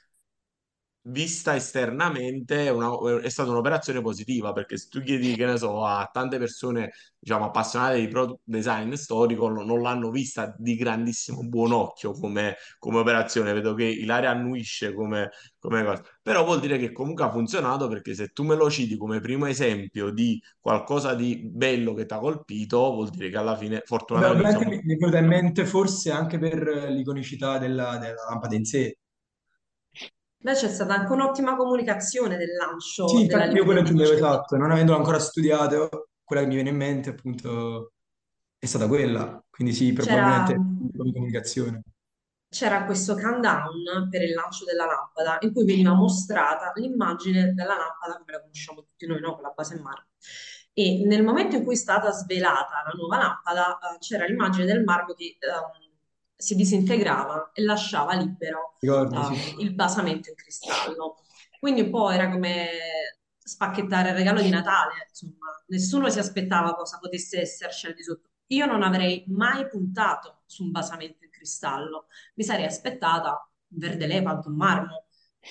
vista esternamente è, una- è stata un'operazione positiva perché se tu chiedi, che ne so, a tante persone, diciamo, appassionate di product design storico, non non l'hanno vista di grandissimo buon occhio come, come operazione. Vedo che Ilaria annuisce come, come cosa, però vuol dire che comunque ha funzionato perché se tu me lo citi come primo esempio di qualcosa di bello che ti ha colpito, vuol dire che alla fine, fortunatamente, ovviamente diciamo, mi mi è venuta in mente forse anche per l'iconicità della, della lampada in sé. Beh, c'è stata anche un'ottima comunicazione del Sì, lancio della infatti io quello edition. esatto, non avendolo ancora studiato, quella che mi viene in mente appunto è stata quella, quindi sì, C'era probabilmente come comunicazione. c'era questo countdown per il lancio della lampada in cui veniva mostrata l'immagine della lampada come la conosciamo tutti noi, no? Con la base in marmo. E nel momento in cui è stata svelata la nuova lampada, eh, c'era l'immagine del marmo che ehm, si disintegrava e lasciava libero Ricordi, sì. ehm, il basamento in cristallo. Quindi un po' era come spacchettare il regalo di Natale, insomma, nessuno si aspettava cosa potesse esserci al di sotto. Io non avrei mai puntato su un basamento in cristallo mi sarei aspettata un verde lepanto, un marmo.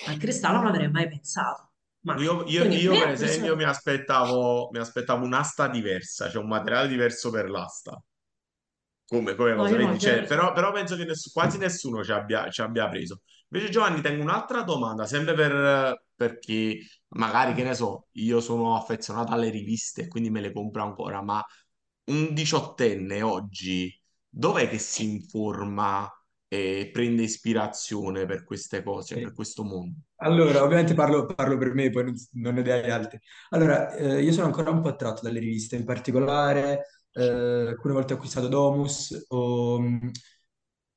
Al cristallo non avrei mai pensato. Mai. Io, io- io, per esempio mi aspettavo, mi aspettavo un'asta diversa, cioè un materiale diverso per l'asta. Come, come No, cosa, vedi? Cioè, però, però penso che ness- quasi nessuno ci abbia, ci abbia preso. Invece, Giovanni, tengo un'altra domanda, sempre per, perché magari, che ne so, io sono affezionato alle riviste e quindi me le compro ancora, ma un diciottenne oggi, dov'è che si informa e prende ispirazione per queste cose, per Ok. questo mondo? Allora, ovviamente parlo, parlo per me, poi non, non ne dai altri. Allora, eh, io sono ancora un po' attratto dalle riviste, in particolare eh, alcune volte ho acquistato Domus o mh,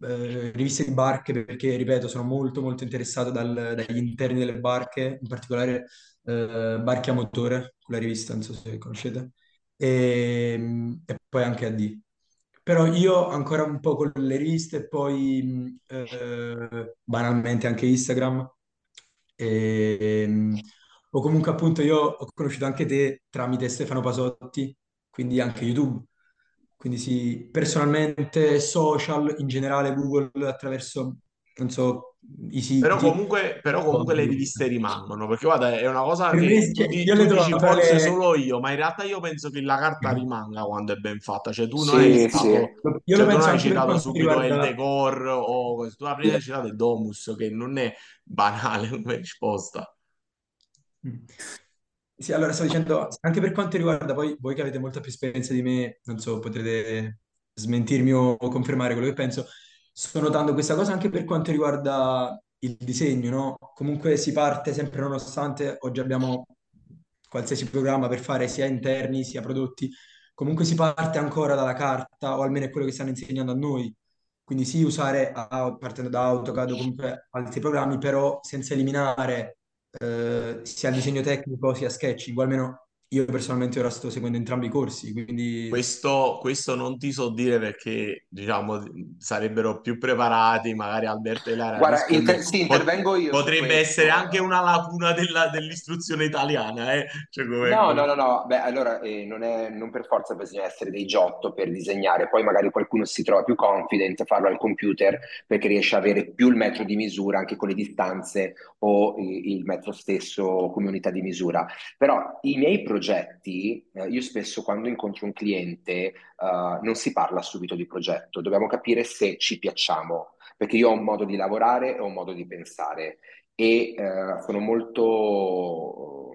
eh, riviste di barche perché, ripeto, sono molto molto interessato dal- dagli interni delle barche, in particolare eh, Barche a motore, quella rivista, non so se conoscete, e, mh, e poi anche AD. Però io ancora un po' con le riviste poi mh, eh, banalmente anche Instagram. E, o comunque appunto io ho conosciuto anche te tramite Stefano Pasotti, quindi anche YouTube. Quindi sì, personalmente social, in generale Google attraverso, non so, i Però siti. comunque, però comunque le riviste rimangono, perché guarda, è una cosa Per che tu, io tu dici forse le... solo io, ma in realtà io penso che la carta rimanga quando è ben fatta. Cioè tu non hai Sì, sì. citato, Io lo cioè non hai citato subito il riguarda... decor o questo. Tu la prima hai citato è Domus, che non è banale come risposta. Sì, allora stavo dicendo, anche per quanto riguarda poi voi che avete molta più esperienza di me, non so, potrete smentirmi o confermare quello che penso, sto notando questa cosa anche per quanto riguarda il disegno, no? Comunque si parte sempre nonostante oggi abbiamo qualsiasi programma per fare sia interni sia prodotti, comunque si parte ancora dalla carta, o almeno è quello che stanno insegnando a noi. Quindi sì, usare partendo da AutoCAD o comunque altri programmi, però senza eliminare eh, sia il disegno tecnico sia sketching, o almeno io personalmente ora sto seguendo entrambi i corsi, quindi... Questo, questo non ti so dire perché, diciamo, sarebbero più preparati, magari Alberto e Lara. Guarda, inter- sì, intervengo io. Potrebbe essere anche una lacuna della, dell'istruzione italiana, eh? Cioè, come, no, no, no, no, beh, allora eh, non, è, non per forza bisogna essere dei giotto per disegnare, poi magari qualcuno si trova più confident a farlo al computer perché riesce a avere più il metro di misura anche con le distanze o il, il metro stesso come unità di misura. Però i miei progetti progetti, eh, io spesso quando incontro un cliente eh, non si parla subito di progetto, dobbiamo capire se ci piacciamo, perché io ho un modo di lavorare e ho un modo di pensare e eh, sono molto,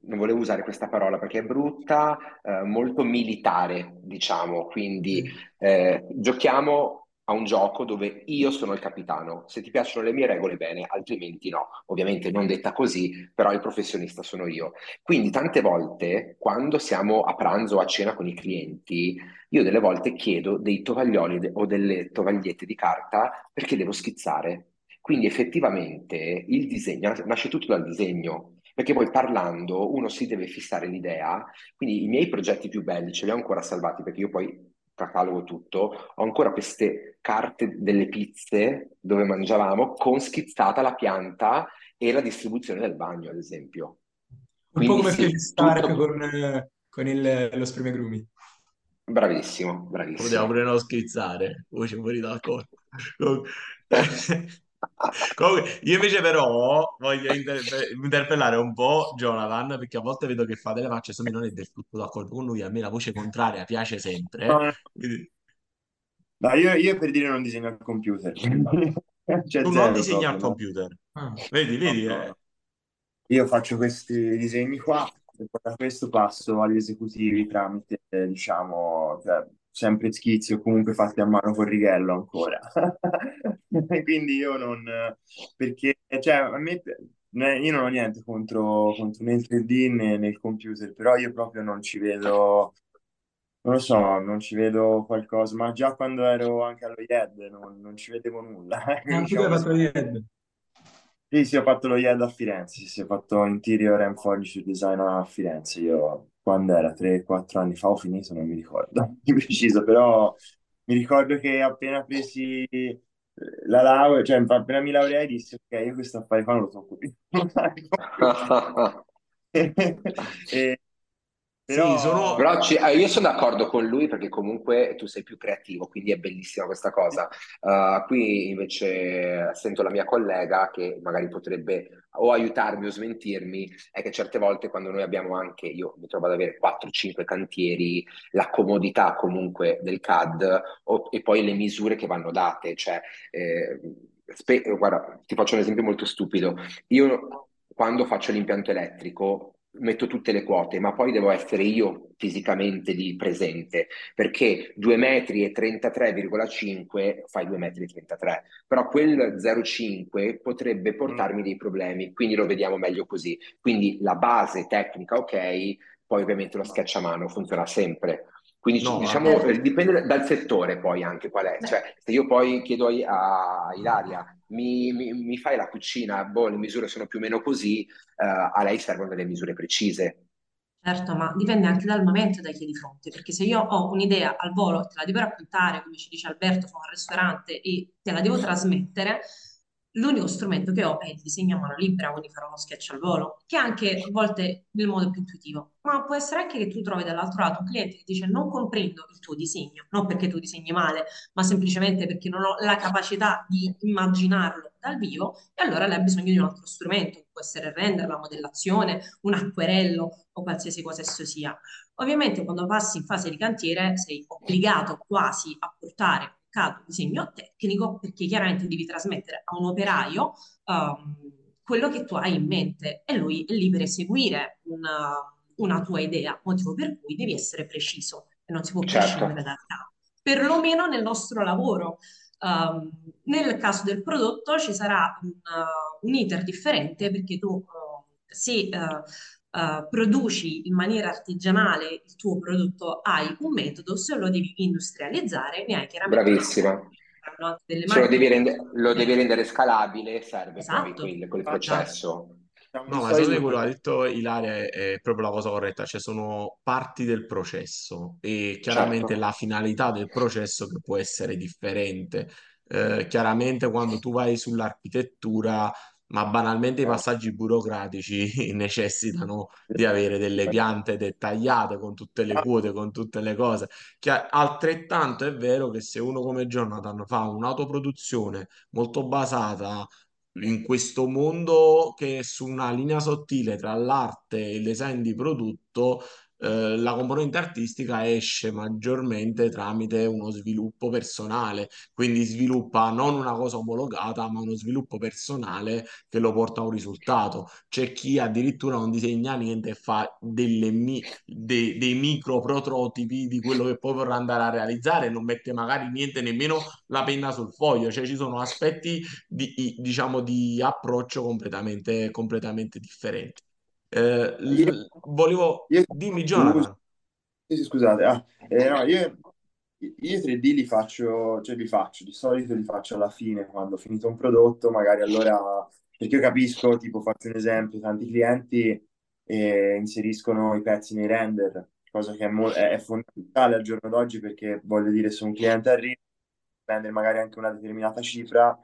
non volevo usare questa parola perché è brutta, eh, molto militare, diciamo, quindi eh, giochiamo a un gioco dove io sono il capitano. Se ti piacciono le mie regole, bene, altrimenti no. Ovviamente non detta così, però il professionista sono io. Quindi tante volte, quando siamo a pranzo o a cena con i clienti, io delle volte chiedo dei tovaglioli o delle tovagliette di carta perché devo schizzare. Quindi effettivamente il disegno nasce tutto dal disegno, perché poi parlando uno si deve fissare l'idea. Quindi i miei progetti più belli ce li ho ancora salvati perché io poi catalogo tutto, ho ancora queste carte delle pizze dove mangiavamo con schizzata la pianta e la distribuzione del bagno, ad esempio. Un Quindi, po' come sì, Stark tutto... con, con il, lo spremiagrumi. Bravissimo, bravissimo. Potevamo pure non schizzare, voi ci fuori d'accordo. Comunque, io invece però voglio inter- interpellare un po' Jonathan perché a volte vedo che fa delle facce e non è del tutto d'accordo con lui, a me la voce contraria piace sempre. No, Quindi... no io, io, per dire non disegno al computer. cioè, tu non disegni al computer. Ah. Vedi, vedi. No, eh. Io faccio questi disegni qua e poi da questo passo agli esecutivi tramite, diciamo, cioè, sempre schizzi o comunque fatti a mano con righello ancora. Quindi io non... perché, cioè, a me... Io non ho niente contro, contro né il 3D né, il computer, però io proprio non ci vedo, non lo so, non ci vedo qualcosa, ma già quando ero anche allo IED non, non ci vedevo nulla. Ah, diciamo, tu hai fatto lo IED? Sì, sì, ho fatto lo IED a Firenze, sì, ho fatto Interior and Furniture Design a Firenze, io quando era 3-4 anni fa ho finito, non mi ricordo di preciso, però mi ricordo che appena presi eh, la laurea, cioè appena mi laureai dissi ok, io questo affare qua non lo tocco più. e, però, sì, sono... Però ci, eh, io sono d'accordo con lui perché comunque tu sei più creativo, quindi è bellissima questa cosa. Uh, qui invece sento la mia collega che magari potrebbe o aiutarmi o smentirmi, è che certe volte quando noi abbiamo anche, io mi trovo ad avere 4-5 cantieri, la comodità comunque del CAD o, e poi le misure che vanno date, cioè, eh, spe- guarda, ti faccio un esempio molto stupido. Io quando faccio l'impianto elettrico metto tutte le quote, ma poi devo essere io fisicamente lì presente, perché 2 metri e 33,5 fai 2 metri e 33, però quel 0,5 potrebbe portarmi dei problemi, quindi lo vediamo meglio così. Quindi la base tecnica, ok, poi ovviamente lo sketch a mano funziona sempre. Quindi no, diciamo, eh, dipende dal settore poi anche qual è. Cioè, se io poi chiedo a, Ilaria mi, mi, mi, fai la cucina, boh, le misure sono più o meno così, uh, a lei servono delle misure precise. Certo, ma dipende anche dal momento da chi è di fronte, perché se io ho un'idea al volo, te la devo raccontare, come ci dice Alberto, fa un ristorante e te la devo trasmettere, l'unico strumento che ho è il disegno a mano libera, quindi farò uno sketch al volo, che anche a volte nel modo più intuitivo. Ma può essere anche che tu trovi dall'altro lato un cliente che dice non comprendo il tuo disegno, non perché tu disegni male, ma semplicemente perché non ho la capacità di immaginarlo dal vivo, e allora lei ha bisogno di un altro strumento, può essere il render, la modellazione, un acquerello o qualsiasi cosa esso sia. Ovviamente quando passi in fase di cantiere sei obbligato quasi a portare certificato disegno tecnico perché chiaramente devi trasmettere a un operaio um, quello che tu hai in mente e lui è lì per eseguire una, una tua idea, motivo per cui devi essere preciso e non si può certo. prescindere dal capo. Perlomeno nel nostro lavoro. Um, nel caso del prodotto ci sarà un, uh, un iter differente perché tu uh, se uh, eh, produci in maniera artigianale il tuo prodotto, hai un metodo, se lo devi industrializzare, ne hai chiaramente Bravissima. Se lo devi, rende- lo devi rendere scalabile, serve Esatto, quel, quel processo. Diciamo, No, ma secondo me quello che ha detto Ilaria è, è proprio la cosa corretta, cioè sono parti del processo e chiaramente Certo, la finalità del processo che può essere differente. Eh, chiaramente quando tu vai sull'architettura, ma banalmente i passaggi burocratici necessitano di avere delle piante dettagliate con tutte le quote, con tutte le cose. Che altrettanto è vero che se uno come Jonathan fa un'autoproduzione molto basata in questo mondo che è su una linea sottile tra l'arte e il design di prodotto, eh, la componente artistica esce maggiormente tramite uno sviluppo personale, quindi sviluppa non una cosa omologata, ma uno sviluppo personale che lo porta a un risultato. C'è chi addirittura non disegna niente e fa mi- dei, dei micro prototipi di quello che poi vorrà andare a realizzare, non mette magari niente, nemmeno la penna sul foglio, cioè ci sono aspetti di, diciamo, di approccio completamente, completamente differenti. Eh, io, volevo, io- dimmi Jonathan. sì, scusate, ah, eh, no, io, io i 3D li faccio, cioè li faccio, di solito li faccio alla fine, quando ho finito un prodotto, magari allora, perché io capisco, tipo faccio un esempio, tanti clienti eh, inseriscono i pezzi nei render, cosa che è, mo- è- fondamentale al giorno d'oggi perché voglio dire, se un cliente arriva spendere magari anche una determinata cifra,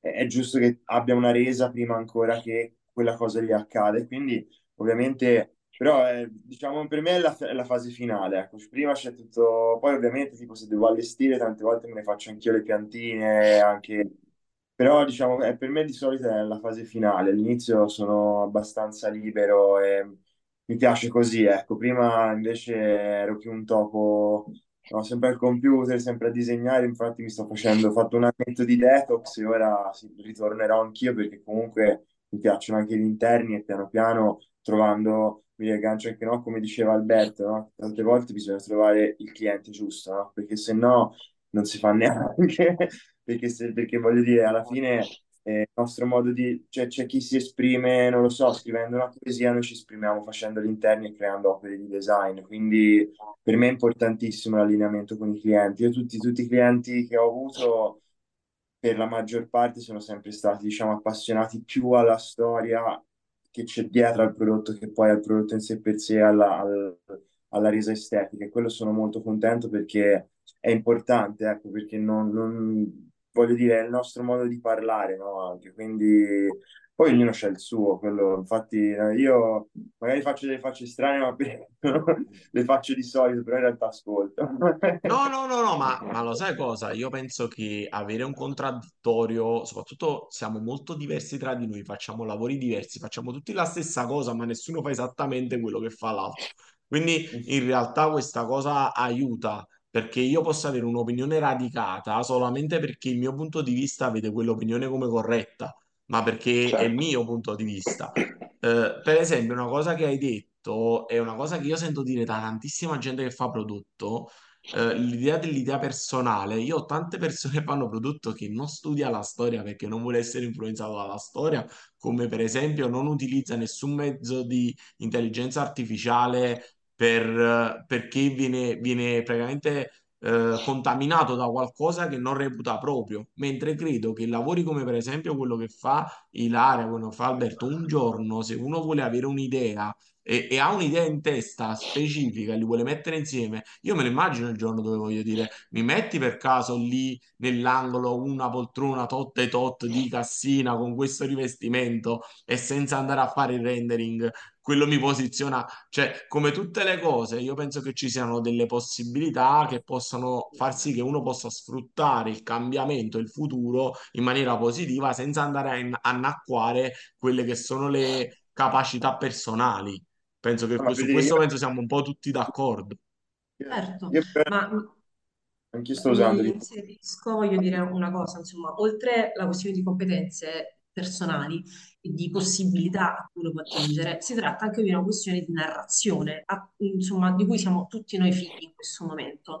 è, è giusto che abbia una resa prima ancora che quella cosa gli accade. Quindi, ovviamente, però, eh, diciamo, per me è la, è la fase finale. Ecco. Prima c'è tutto, poi ovviamente, tipo, se devo allestire, tante volte me ne faccio anch'io le piantine, anche... Però, diciamo, eh, per me di solito è la fase finale. All'inizio sono abbastanza libero e mi piace così, ecco. Prima invece ero più un topo No, sempre al computer, sempre a disegnare, infatti mi sto facendo, ho fatto un annetto di detox e ora sì, ritornerò anch'io perché comunque mi piacciono anche gli interni e piano piano trovando, mi riaggancio anche no, come diceva Alberto, no? Tante volte bisogna trovare il cliente giusto, no? Perché se no non si fa neanche, perché, se, perché voglio dire, alla fine eh, il nostro modo di, cioè c'è chi si esprime, non lo so, scrivendo una poesia, noi ci esprimiamo facendo gli interni e creando opere di design, quindi per me è importantissimo l'allineamento con i clienti. Io tutti, tutti i clienti che ho avuto, per la maggior parte, sono sempre stati, diciamo, appassionati più alla storia che c'è dietro al prodotto che poi al prodotto in sé per sé, alla, al- alla resa estetica. E quello sono molto contento perché è importante, ecco, perché non, non- voglio dire, è il nostro modo di parlare, no? Anche, quindi poi ognuno c'ha il suo, quello, infatti io magari faccio delle facce strane, ma le faccio di solito, però in realtà ascolto. No, no, no, no, ma, ma lo sai cosa? Io penso che avere un contraddittorio, soprattutto siamo molto diversi tra di noi, facciamo lavori diversi, facciamo tutti la stessa cosa, ma nessuno fa esattamente quello che fa l'altro. Quindi in realtà questa cosa aiuta, perché io posso avere un'opinione radicata solamente perché il mio punto di vista vede quell'opinione come corretta, ma perché è il certo. mio punto di vista. Eh, per esempio, una cosa che hai detto è una cosa che io sento dire da tantissima gente che fa prodotto eh, l'idea dell'idea personale. Io ho tante persone che fanno prodotto che non studia la storia perché non vuole essere influenzato dalla storia, come per esempio non utilizza nessun mezzo di intelligenza artificiale per, eh, perché viene, viene praticamente eh, contaminato da qualcosa che non reputa proprio. Mentre credo che lavori come per esempio quello che fa Ilaria, quello che fa Alberto, un giorno se uno vuole avere un'idea e, e ha un'idea in testa specifica li vuole mettere insieme, io me lo immagino il giorno dove voglio dire, mi metti per caso lì nell'angolo una poltrona tot e tot di cassina con questo rivestimento e senza andare a fare il rendering, quello mi posiziona, cioè come tutte le cose, io penso che ci siano delle possibilità che possano far sì che uno possa sfruttare il cambiamento, il futuro in maniera positiva senza andare a annacquare quelle che sono le capacità personali. Penso che su questo io, penso siamo un po' tutti d'accordo. io, Certo, io ma anch'io sto usando lì. inserisco, voglio dire una cosa, insomma, oltre la questione di competenze personali e di possibilità a cui uno può attingere, si tratta anche di una questione di narrazione, a- insomma, di cui siamo tutti noi figli in questo momento.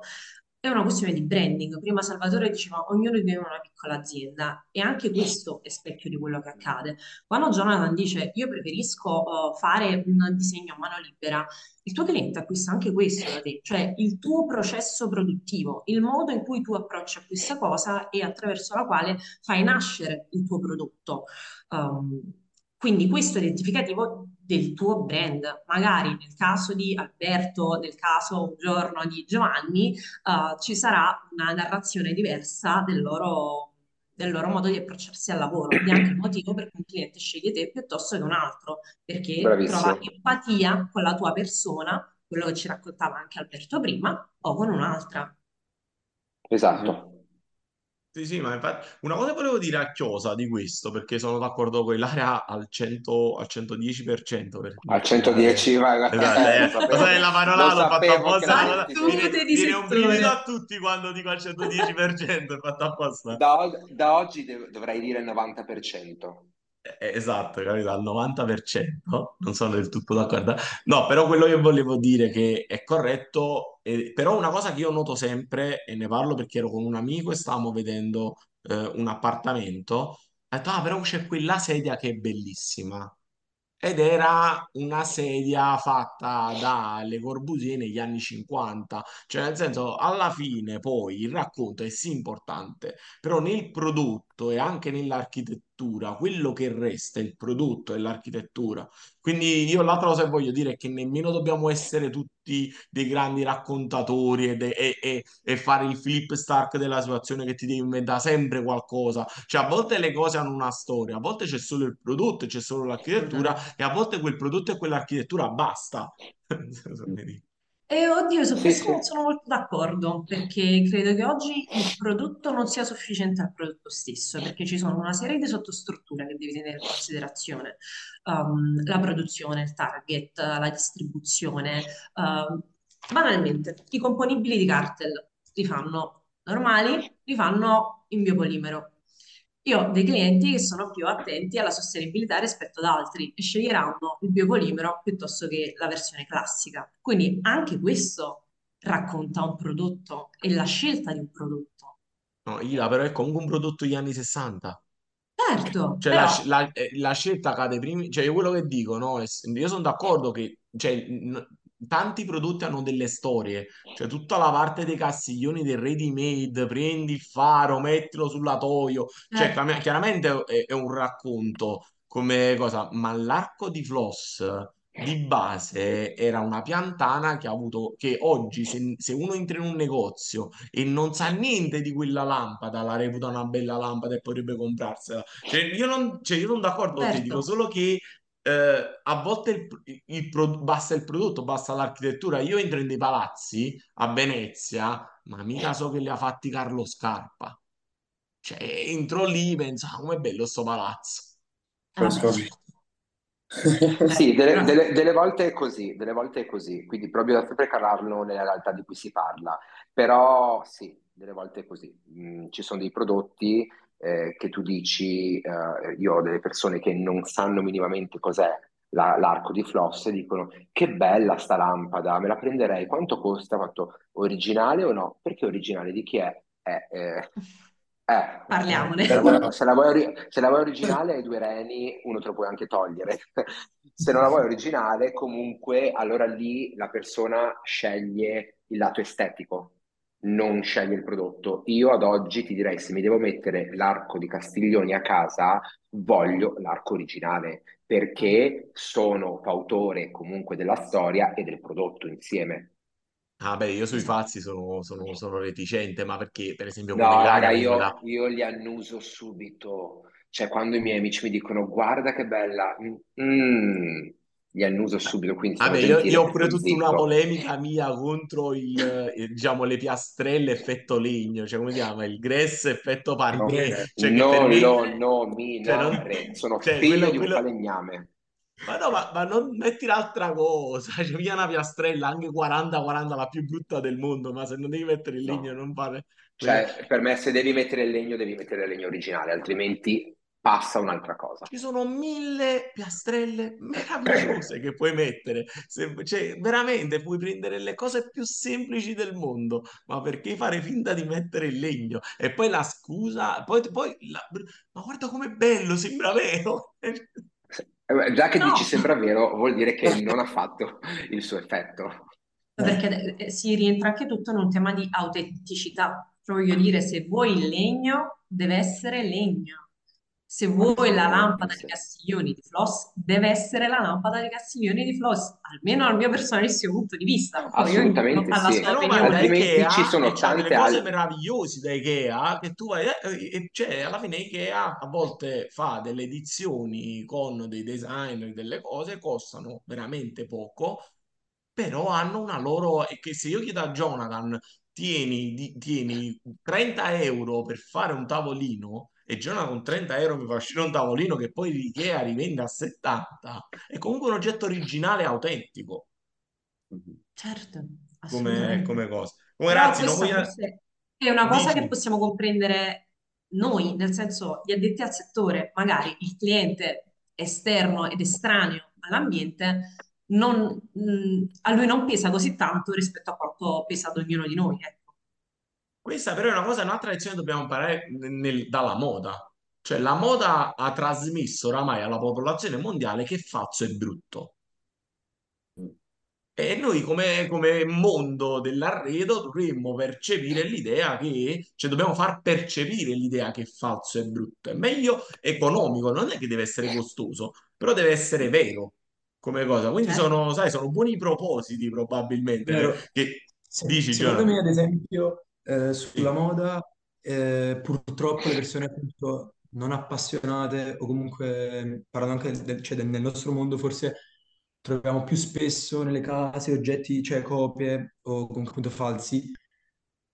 È una questione di branding. Prima Salvatore diceva ognuno di noi è una piccola azienda e anche questo è specchio di quello che accade. Quando Jonathan dice io preferisco uh, fare un disegno a mano libera, il tuo cliente acquista anche questo da te, cioè il tuo processo produttivo, il modo in cui tu approcci a questa cosa e attraverso la quale fai nascere il tuo prodotto. Um, quindi questo identificativo del tuo brand. Magari nel caso di Alberto, nel caso un giorno di Giovanni, uh, ci sarà una narrazione diversa del loro, del loro modo di approcciarsi al lavoro. È anche il motivo per cui un cliente sceglie te piuttosto che un altro, perché Bravissimo. trova empatia con la tua persona, quello che ci raccontava anche Alberto prima, o con un'altra. Esatto. Sì, sì, ma infatti una cosa volevo dire a Chiosa di questo, perché sono d'accordo con Ilaria al 100, al 110%, per Al 110, vai. Esatto, Eh, eh, lo sai, la parola l'ho fatta apposta, viene, di viene un brivido a tutti quando dico al 110%, è fatto apposta. Da, da oggi dovrei dire 90%. Eh, Esatto, capito? Al 90%, non sono del tutto d'accordo. No, però quello che volevo dire che è corretto, eh, però una cosa che io noto sempre, e ne parlo perché ero con un amico e stavamo vedendo eh, un appartamento, ho detto, ah, però c'è quella sedia che è bellissima. Ed era una sedia fatta da Le Corbusier negli anni 50, cioè nel senso, alla fine poi il racconto è sì importante, però nel prodotto e anche nell'architettura, quello che resta è il prodotto e l'architettura. Quindi io l'altra cosa che voglio dire è che nemmeno dobbiamo essere tutti dei grandi raccontatori ed- e, e- e fare il flip Stark della situazione che ti devi inventare sempre qualcosa. Cioè, a volte le cose hanno una storia, a volte c'è solo il prodotto, c'è solo l'architettura e a volte quel prodotto e quell'architettura basta. E oddio, su Sì, questo sì. non sono molto d'accordo, perché credo che oggi il prodotto non sia sufficiente al prodotto stesso, perché ci sono una serie di sottostrutture che devi tenere in considerazione. Um, la produzione, il target, la distribuzione. um, banalmente, i componibili di cartel li fanno normali, li fanno in biopolimero. Io ho dei clienti che sono più attenti alla sostenibilità rispetto ad altri e sceglieranno il biopolimero piuttosto che la versione classica. Quindi anche questo racconta un prodotto e la scelta di un prodotto. No, Ila, però è comunque un prodotto degli anni 60. Certo, Cioè la, però la- eh, la scelta cade prima, cioè io quello che dico, no? Io sono d'accordo che cioè, tanti prodotti hanno delle storie, cioè tutta la parte dei castiglioni del ready made, prendi il faro, mettilo sull'atoio, cioè certo, chiam- chiaramente è, è un racconto come cosa, ma l'arco di Floss di base era una piantana che ha avuto, che oggi se, se uno entra in un negozio e non sa niente di quella lampada, la reputa una bella lampada e potrebbe comprarsela. Cioè, io non, cioè, io non d'accordo con te, dico certo. solo che eh, a volte il, il pro- basta il prodotto, basta l'architettura. Io entro in dei palazzi a Venezia, ma mica so che li ha fatti Carlo Scarpa. Cioè, entro lì, penso, ah, com'è bello sto palazzo. Certo. Sì, delle, delle- delle volte è così, delle volte è così, quindi proprio da sempre calarlo nella realtà di cui si parla. Però sì, delle volte è così. Mm, ci sono dei prodotti eh, che tu dici, eh, io ho delle persone che non sanno minimamente cos'è la- l'arco di floss e dicono che bella sta lampada, me la prenderei, quanto costa? Quanto originale o no? Perché originale? Di chi è? Eh, eh, eh, parliamone. se la vuoi, se la vuoi se la vuoi originale hai due reni, uno te lo puoi anche togliere. Se non la vuoi originale, comunque, allora lì la persona sceglie il lato estetico, non sceglie il prodotto. Io ad oggi ti direi, se mi devo mettere l'arco di Castiglioni a casa, voglio l'arco originale, perché sono fautore comunque della storia e del prodotto insieme. Ah, beh, io sui falsi sono, sono, sono reticente, ma perché, per esempio, con No, raga, me la... io, io li annuso subito. Cioè, quando i miei amici mi dicono guarda che bella, mm, li annuso subito, quindi Vabbè, io, io ho pure tutta una polemica mia contro il, eh, diciamo, le piastrelle effetto legno, cioè come si chiama? Il grass effetto parquet, cioè che per Non me, lo cioè, non, sono cioè, figlio quello, di un quello, falegname. ma no, ma, ma non metti l'altra cosa, cioè via una piastrella anche 40-40, la più brutta del mondo, ma se non devi mettere il legno No. non fare. Cioè, per me se devi mettere il legno, devi mettere il legno originale, altrimenti passa un'altra cosa. Ci sono mille piastrelle meravigliose che puoi mettere. Se- cioè, veramente puoi prendere le cose più semplici del mondo, ma perché fare finta di mettere il legno? E poi la scusa, poi, poi la- ma guarda com'è bello, sembra vero. Eh, Già che dici No, sembra vero, vuol dire che non ha fatto il suo effetto. perché eh, si rientra anche tutto in un tema di autenticità. Cioè, voglio dire, se vuoi il legno, deve essere legno. Se vuoi la lampada di. Castiglioni di Floss, deve essere la lampada di Castiglioni di Floss, almeno dal mio personalissimo punto di vista. Assolutamente sì. Altrimenti Ikea ci sono e tante cose altre. meravigliose da Ikea che tu vai, eh, e cioè alla fine Ikea a volte fa delle edizioni con dei designer, delle cose, costano veramente poco, però hanno una loro, e che se io chiedo a Jonathan, tieni, di- tieni 30 euro per fare un tavolino, e Jonathan con 30 euro mi fa uscire un tavolino che poi l'Ikea rivende a 70, è comunque un oggetto originale e autentico Mhm. Certo, come, come cosa. Come ragazzi, non voglio... è una cosa che Dici? possiamo comprendere noi, nel senso gli addetti al settore, magari il cliente esterno ed estraneo all'ambiente, non- mh, a lui non pesa così tanto rispetto a quanto pesa ad ognuno di noi, ecco. Questa però è una cosa, un'altra lezione che dobbiamo imparare nel- dalla moda. Cioè la moda ha trasmesso oramai alla popolazione mondiale che fazzo è brutto. E noi come, come mondo dell'arredo dovremmo percepire l'idea che, cioè dobbiamo far percepire l'idea che falso è brutto. È meglio economico, non è che deve essere costoso, però deve essere vero come cosa. Quindi Certo. sono, sai, sono buoni propositi probabilmente Vero. che Se- dici, secondo Jonathan. me, ad esempio, eh, sulla moda, eh, purtroppo le persone appunto non appassionate o comunque, parlando anche del, cioè, del- nel nostro mondo, forse troviamo più spesso nelle case oggetti, cioè copie o comunque appunto falsi,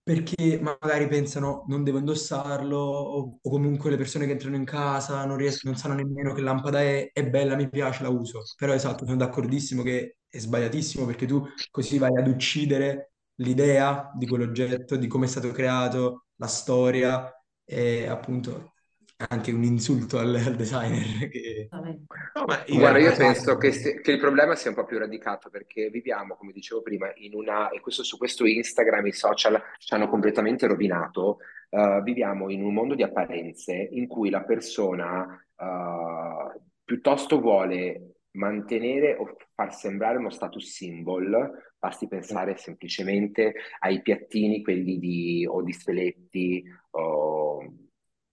perché magari pensano non devo indossarlo o, o comunque le persone che entrano in casa non, ries- non sanno nemmeno che lampada è, è bella, mi piace, la uso. Però esatto, sono d'accordissimo che è sbagliatissimo perché tu così vai ad uccidere l'idea di quell'oggetto, di come è stato creato, la storia e appunto anche un insulto al, al designer che. No, ma in Guarda, io penso che, se- che il problema sia un po' più radicato perché viviamo, come dicevo prima, in una, e questo, su questo Instagram, i social ci hanno completamente rovinato, eh, viviamo in un mondo di apparenze in cui la persona eh, piuttosto vuole mantenere o far sembrare uno status symbol, basti pensare semplicemente ai piattini, quelli di, o di steletti, o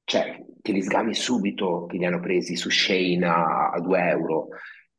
cioè che li sgami subito che li hanno presi su Shein a, a 2 euro.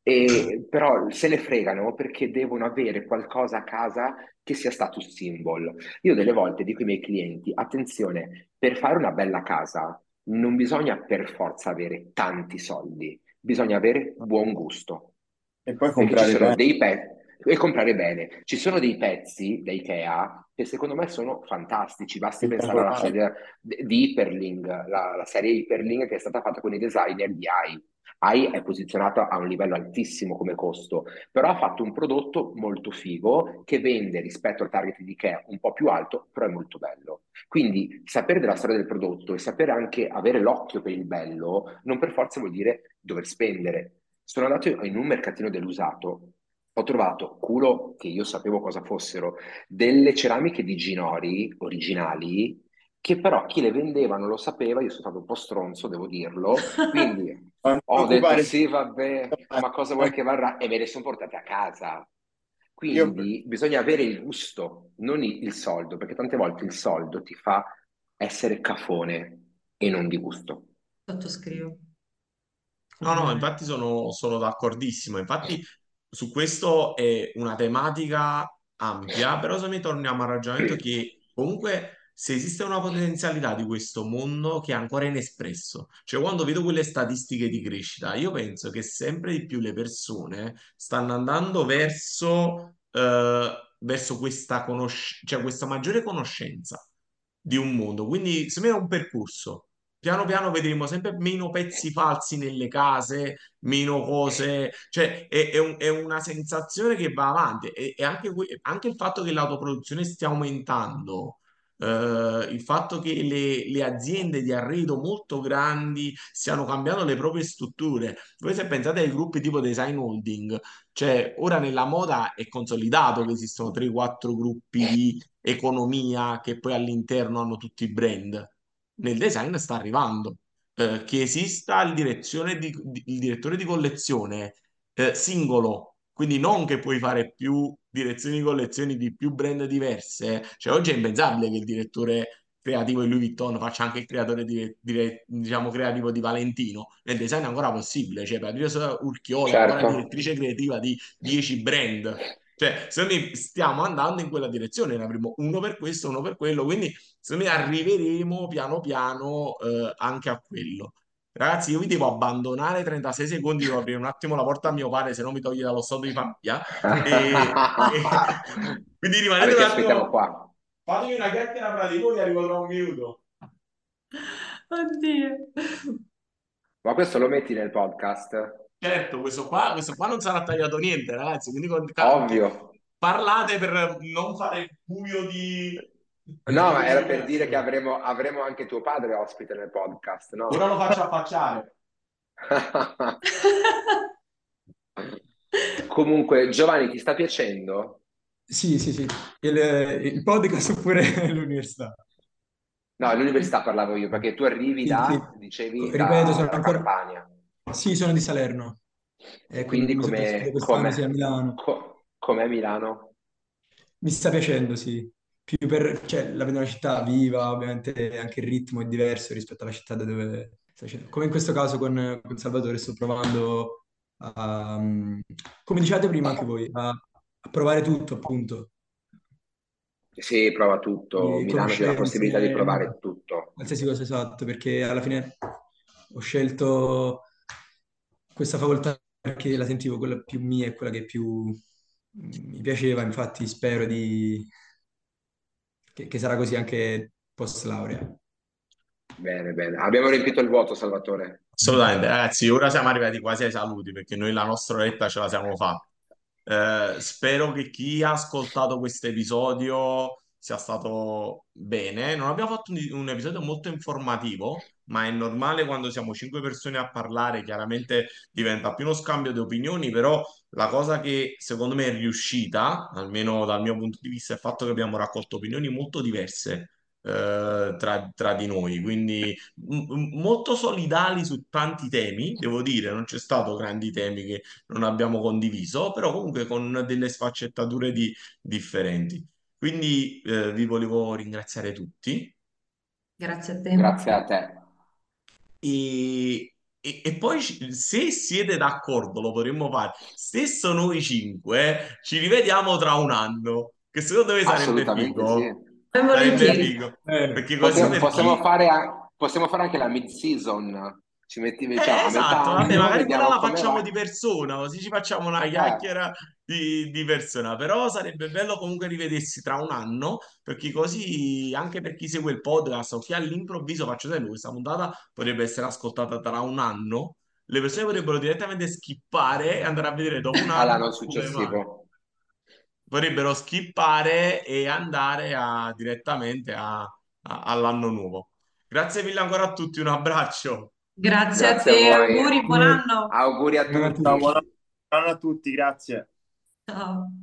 E, però se ne fregano perché devono avere qualcosa a casa che sia status symbol. Io delle volte dico ai miei clienti, attenzione, per fare una bella casa non bisogna per forza avere tanti soldi, bisogna avere buon gusto. E poi comprare bene. dei pezzi e comprare bene. Ci sono dei pezzi da Ikea che secondo me sono fantastici. Basti pensare alla serie di Hyperlink, la, la serie Hyperlink che è stata fatta con i designer di AI. AI è posizionata a un livello altissimo come costo, però ha fatto un prodotto molto figo che vende rispetto al target di Ikea un po' più alto, però è molto bello. Quindi sapere della storia del prodotto e sapere anche avere l'occhio per il bello non per forza vuol dire dover spendere. Sono andato in un mercatino dell'usato, ho trovato, culo che io sapevo cosa fossero, delle ceramiche di Ginori originali che però chi le vendeva non lo sapeva, io sono stato un po' stronzo, devo dirlo, quindi ho detto sì, vabbè, ma cosa vuoi che varrà? E me le sono portate a casa. Io Quindi bisogna avere il gusto, non il, soldo, perché tante volte il soldo ti fa essere cafone e non di gusto. Sottoscrivo. No, no, infatti sono, sono d'accordissimo. Infatti su questo è una tematica ampia, però se noi torniamo al ragionamento che comunque se esiste una potenzialità di questo mondo che è ancora inespresso, cioè quando vedo quelle statistiche di crescita, io penso che sempre di più le persone stanno andando verso, eh, verso questa conosc- cioè questa maggiore conoscenza di un mondo. Quindi secondo me è un percorso. Piano piano vedremo sempre meno pezzi falsi nelle case, meno cose, cioè è, è un- è una sensazione che va avanti e, e anche, anche il fatto che l'autoproduzione stia aumentando eh, il fatto che le, le aziende di arredo molto grandi stiano cambiando le proprie strutture. Voi se pensate ai gruppi tipo design holding, cioè ora nella moda è consolidato che esistono 3-4 gruppi di economia che poi all'interno hanno tutti i brand. Nel design sta arrivando. eh, che esista il, di- il direttore di collezione eh, singolo, quindi non che puoi fare più direzioni di collezioni di più brand diverse, cioè oggi è impensabile che il direttore creativo di Louis Vuitton faccia anche il creatore di, di- diciamo creativo di Valentino, nel design è ancora possibile, cioè Beatrice Urchiola è ancora Certo. direttrice creativa di 10 brand. Cioè, secondo me stiamo andando in quella direzione, ne avremo uno per questo, uno per quello, quindi secondo me arriveremo piano piano eh, anche a quello. Ragazzi, io vi devo abbandonare 36 secondi, devo aprire un attimo la porta a mio padre, se no mi toglie dallo stato di famiglia. E, e- quindi rimanete Vabbè, un aspettiamo attimo, qua. fatemi una chiacchiera fra di voi, arrivo tra un minuto. Oddio. Ma questo lo metti nel podcast? Certo, questo qua, questo qua non sarà tagliato niente, ragazzi, quindi con. Ovvio. Parlate per non fare il buio di, No, ma era per dire comunicazione. che avremo, avremo anche tuo padre ospite nel podcast, Ora no? lo faccio affacciare. Comunque, Giovanni, ti sta piacendo? Sì, sì, sì. Il, il podcast oppure l'università? No, all'università parlavo io, perché tu arrivi Sì, sì. da, dicevi, Ripeto, da- sono dalla ancora... Campania. Sì, sono di Salerno. E quindi quindi come, sì, a come, Milano. co- com'è Milano? Mi sta piacendo, sì. Più per, cioè, la vedo una città viva, ovviamente anche il ritmo è diverso rispetto alla città da dove. Come in questo caso con, con Salvatore sto provando a, mm, come dicevate prima anche voi, a, a provare tutto, appunto. Sì, prova tutto. Quindi Milano dà la possibilità di provare tutto. qualsiasi cosa esatto, perché alla fine ho scelto questa facoltà perché la sentivo quella più mia e quella che più mm, mi piaceva, infatti spero di... che, che sarà così anche post laurea. Bene, bene. Abbiamo riempito il vuoto, Salvatore. Assolutamente, ragazzi, ora siamo arrivati quasi ai saluti perché noi la nostra oretta ce la siamo fatta. Eh, spero che chi ha ascoltato questo episodio sia stato bene. Non abbiamo fatto un, un episodio molto informativo, ma è normale quando siamo cinque persone a parlare, chiaramente diventa più uno scambio di opinioni, però la cosa che secondo me è riuscita, almeno dal mio punto di vista, è il fatto che abbiamo raccolto opinioni molto diverse. eh, tra, tra di noi, quindi m- molto solidali su tanti temi, devo dire, non c'è stato grandi temi che non abbiamo condiviso, però comunque con delle sfaccettature di- differenti. Quindi eh, vi volevo ringraziare tutti Grazie a te. Grazie a te. e, e- e poi se siete d'accordo lo potremmo fare. Stesso noi cinque, ci rivediamo tra un anno, che secondo me sarebbe sì. figo. Ben Sarebbe figo, così Possiamo, possiamo fare, a- possiamo fare anche la mid-season. Ci metti, Eh, diciamo, a esatto, vabbè, magari quella la facciamo va. di persona, così ci facciamo una Eh, chiacchiera di, di persona, però sarebbe bello comunque rivedersi tra un anno, perché così anche per chi segue il podcast o chi all'improvviso, faccio esempio, questa puntata potrebbe essere ascoltata tra un anno, le persone potrebbero direttamente skippare e andare a vedere dopo un anno all'anno successivo. Vorrebbero skippare e andare a- direttamente a- a- all'anno nuovo. Grazie mille ancora a tutti, un abbraccio. Grazie a Grazie a te, voi. auguri, buon anno. Auguri a a tutti. buon anno a tutti, grazie. Ciao.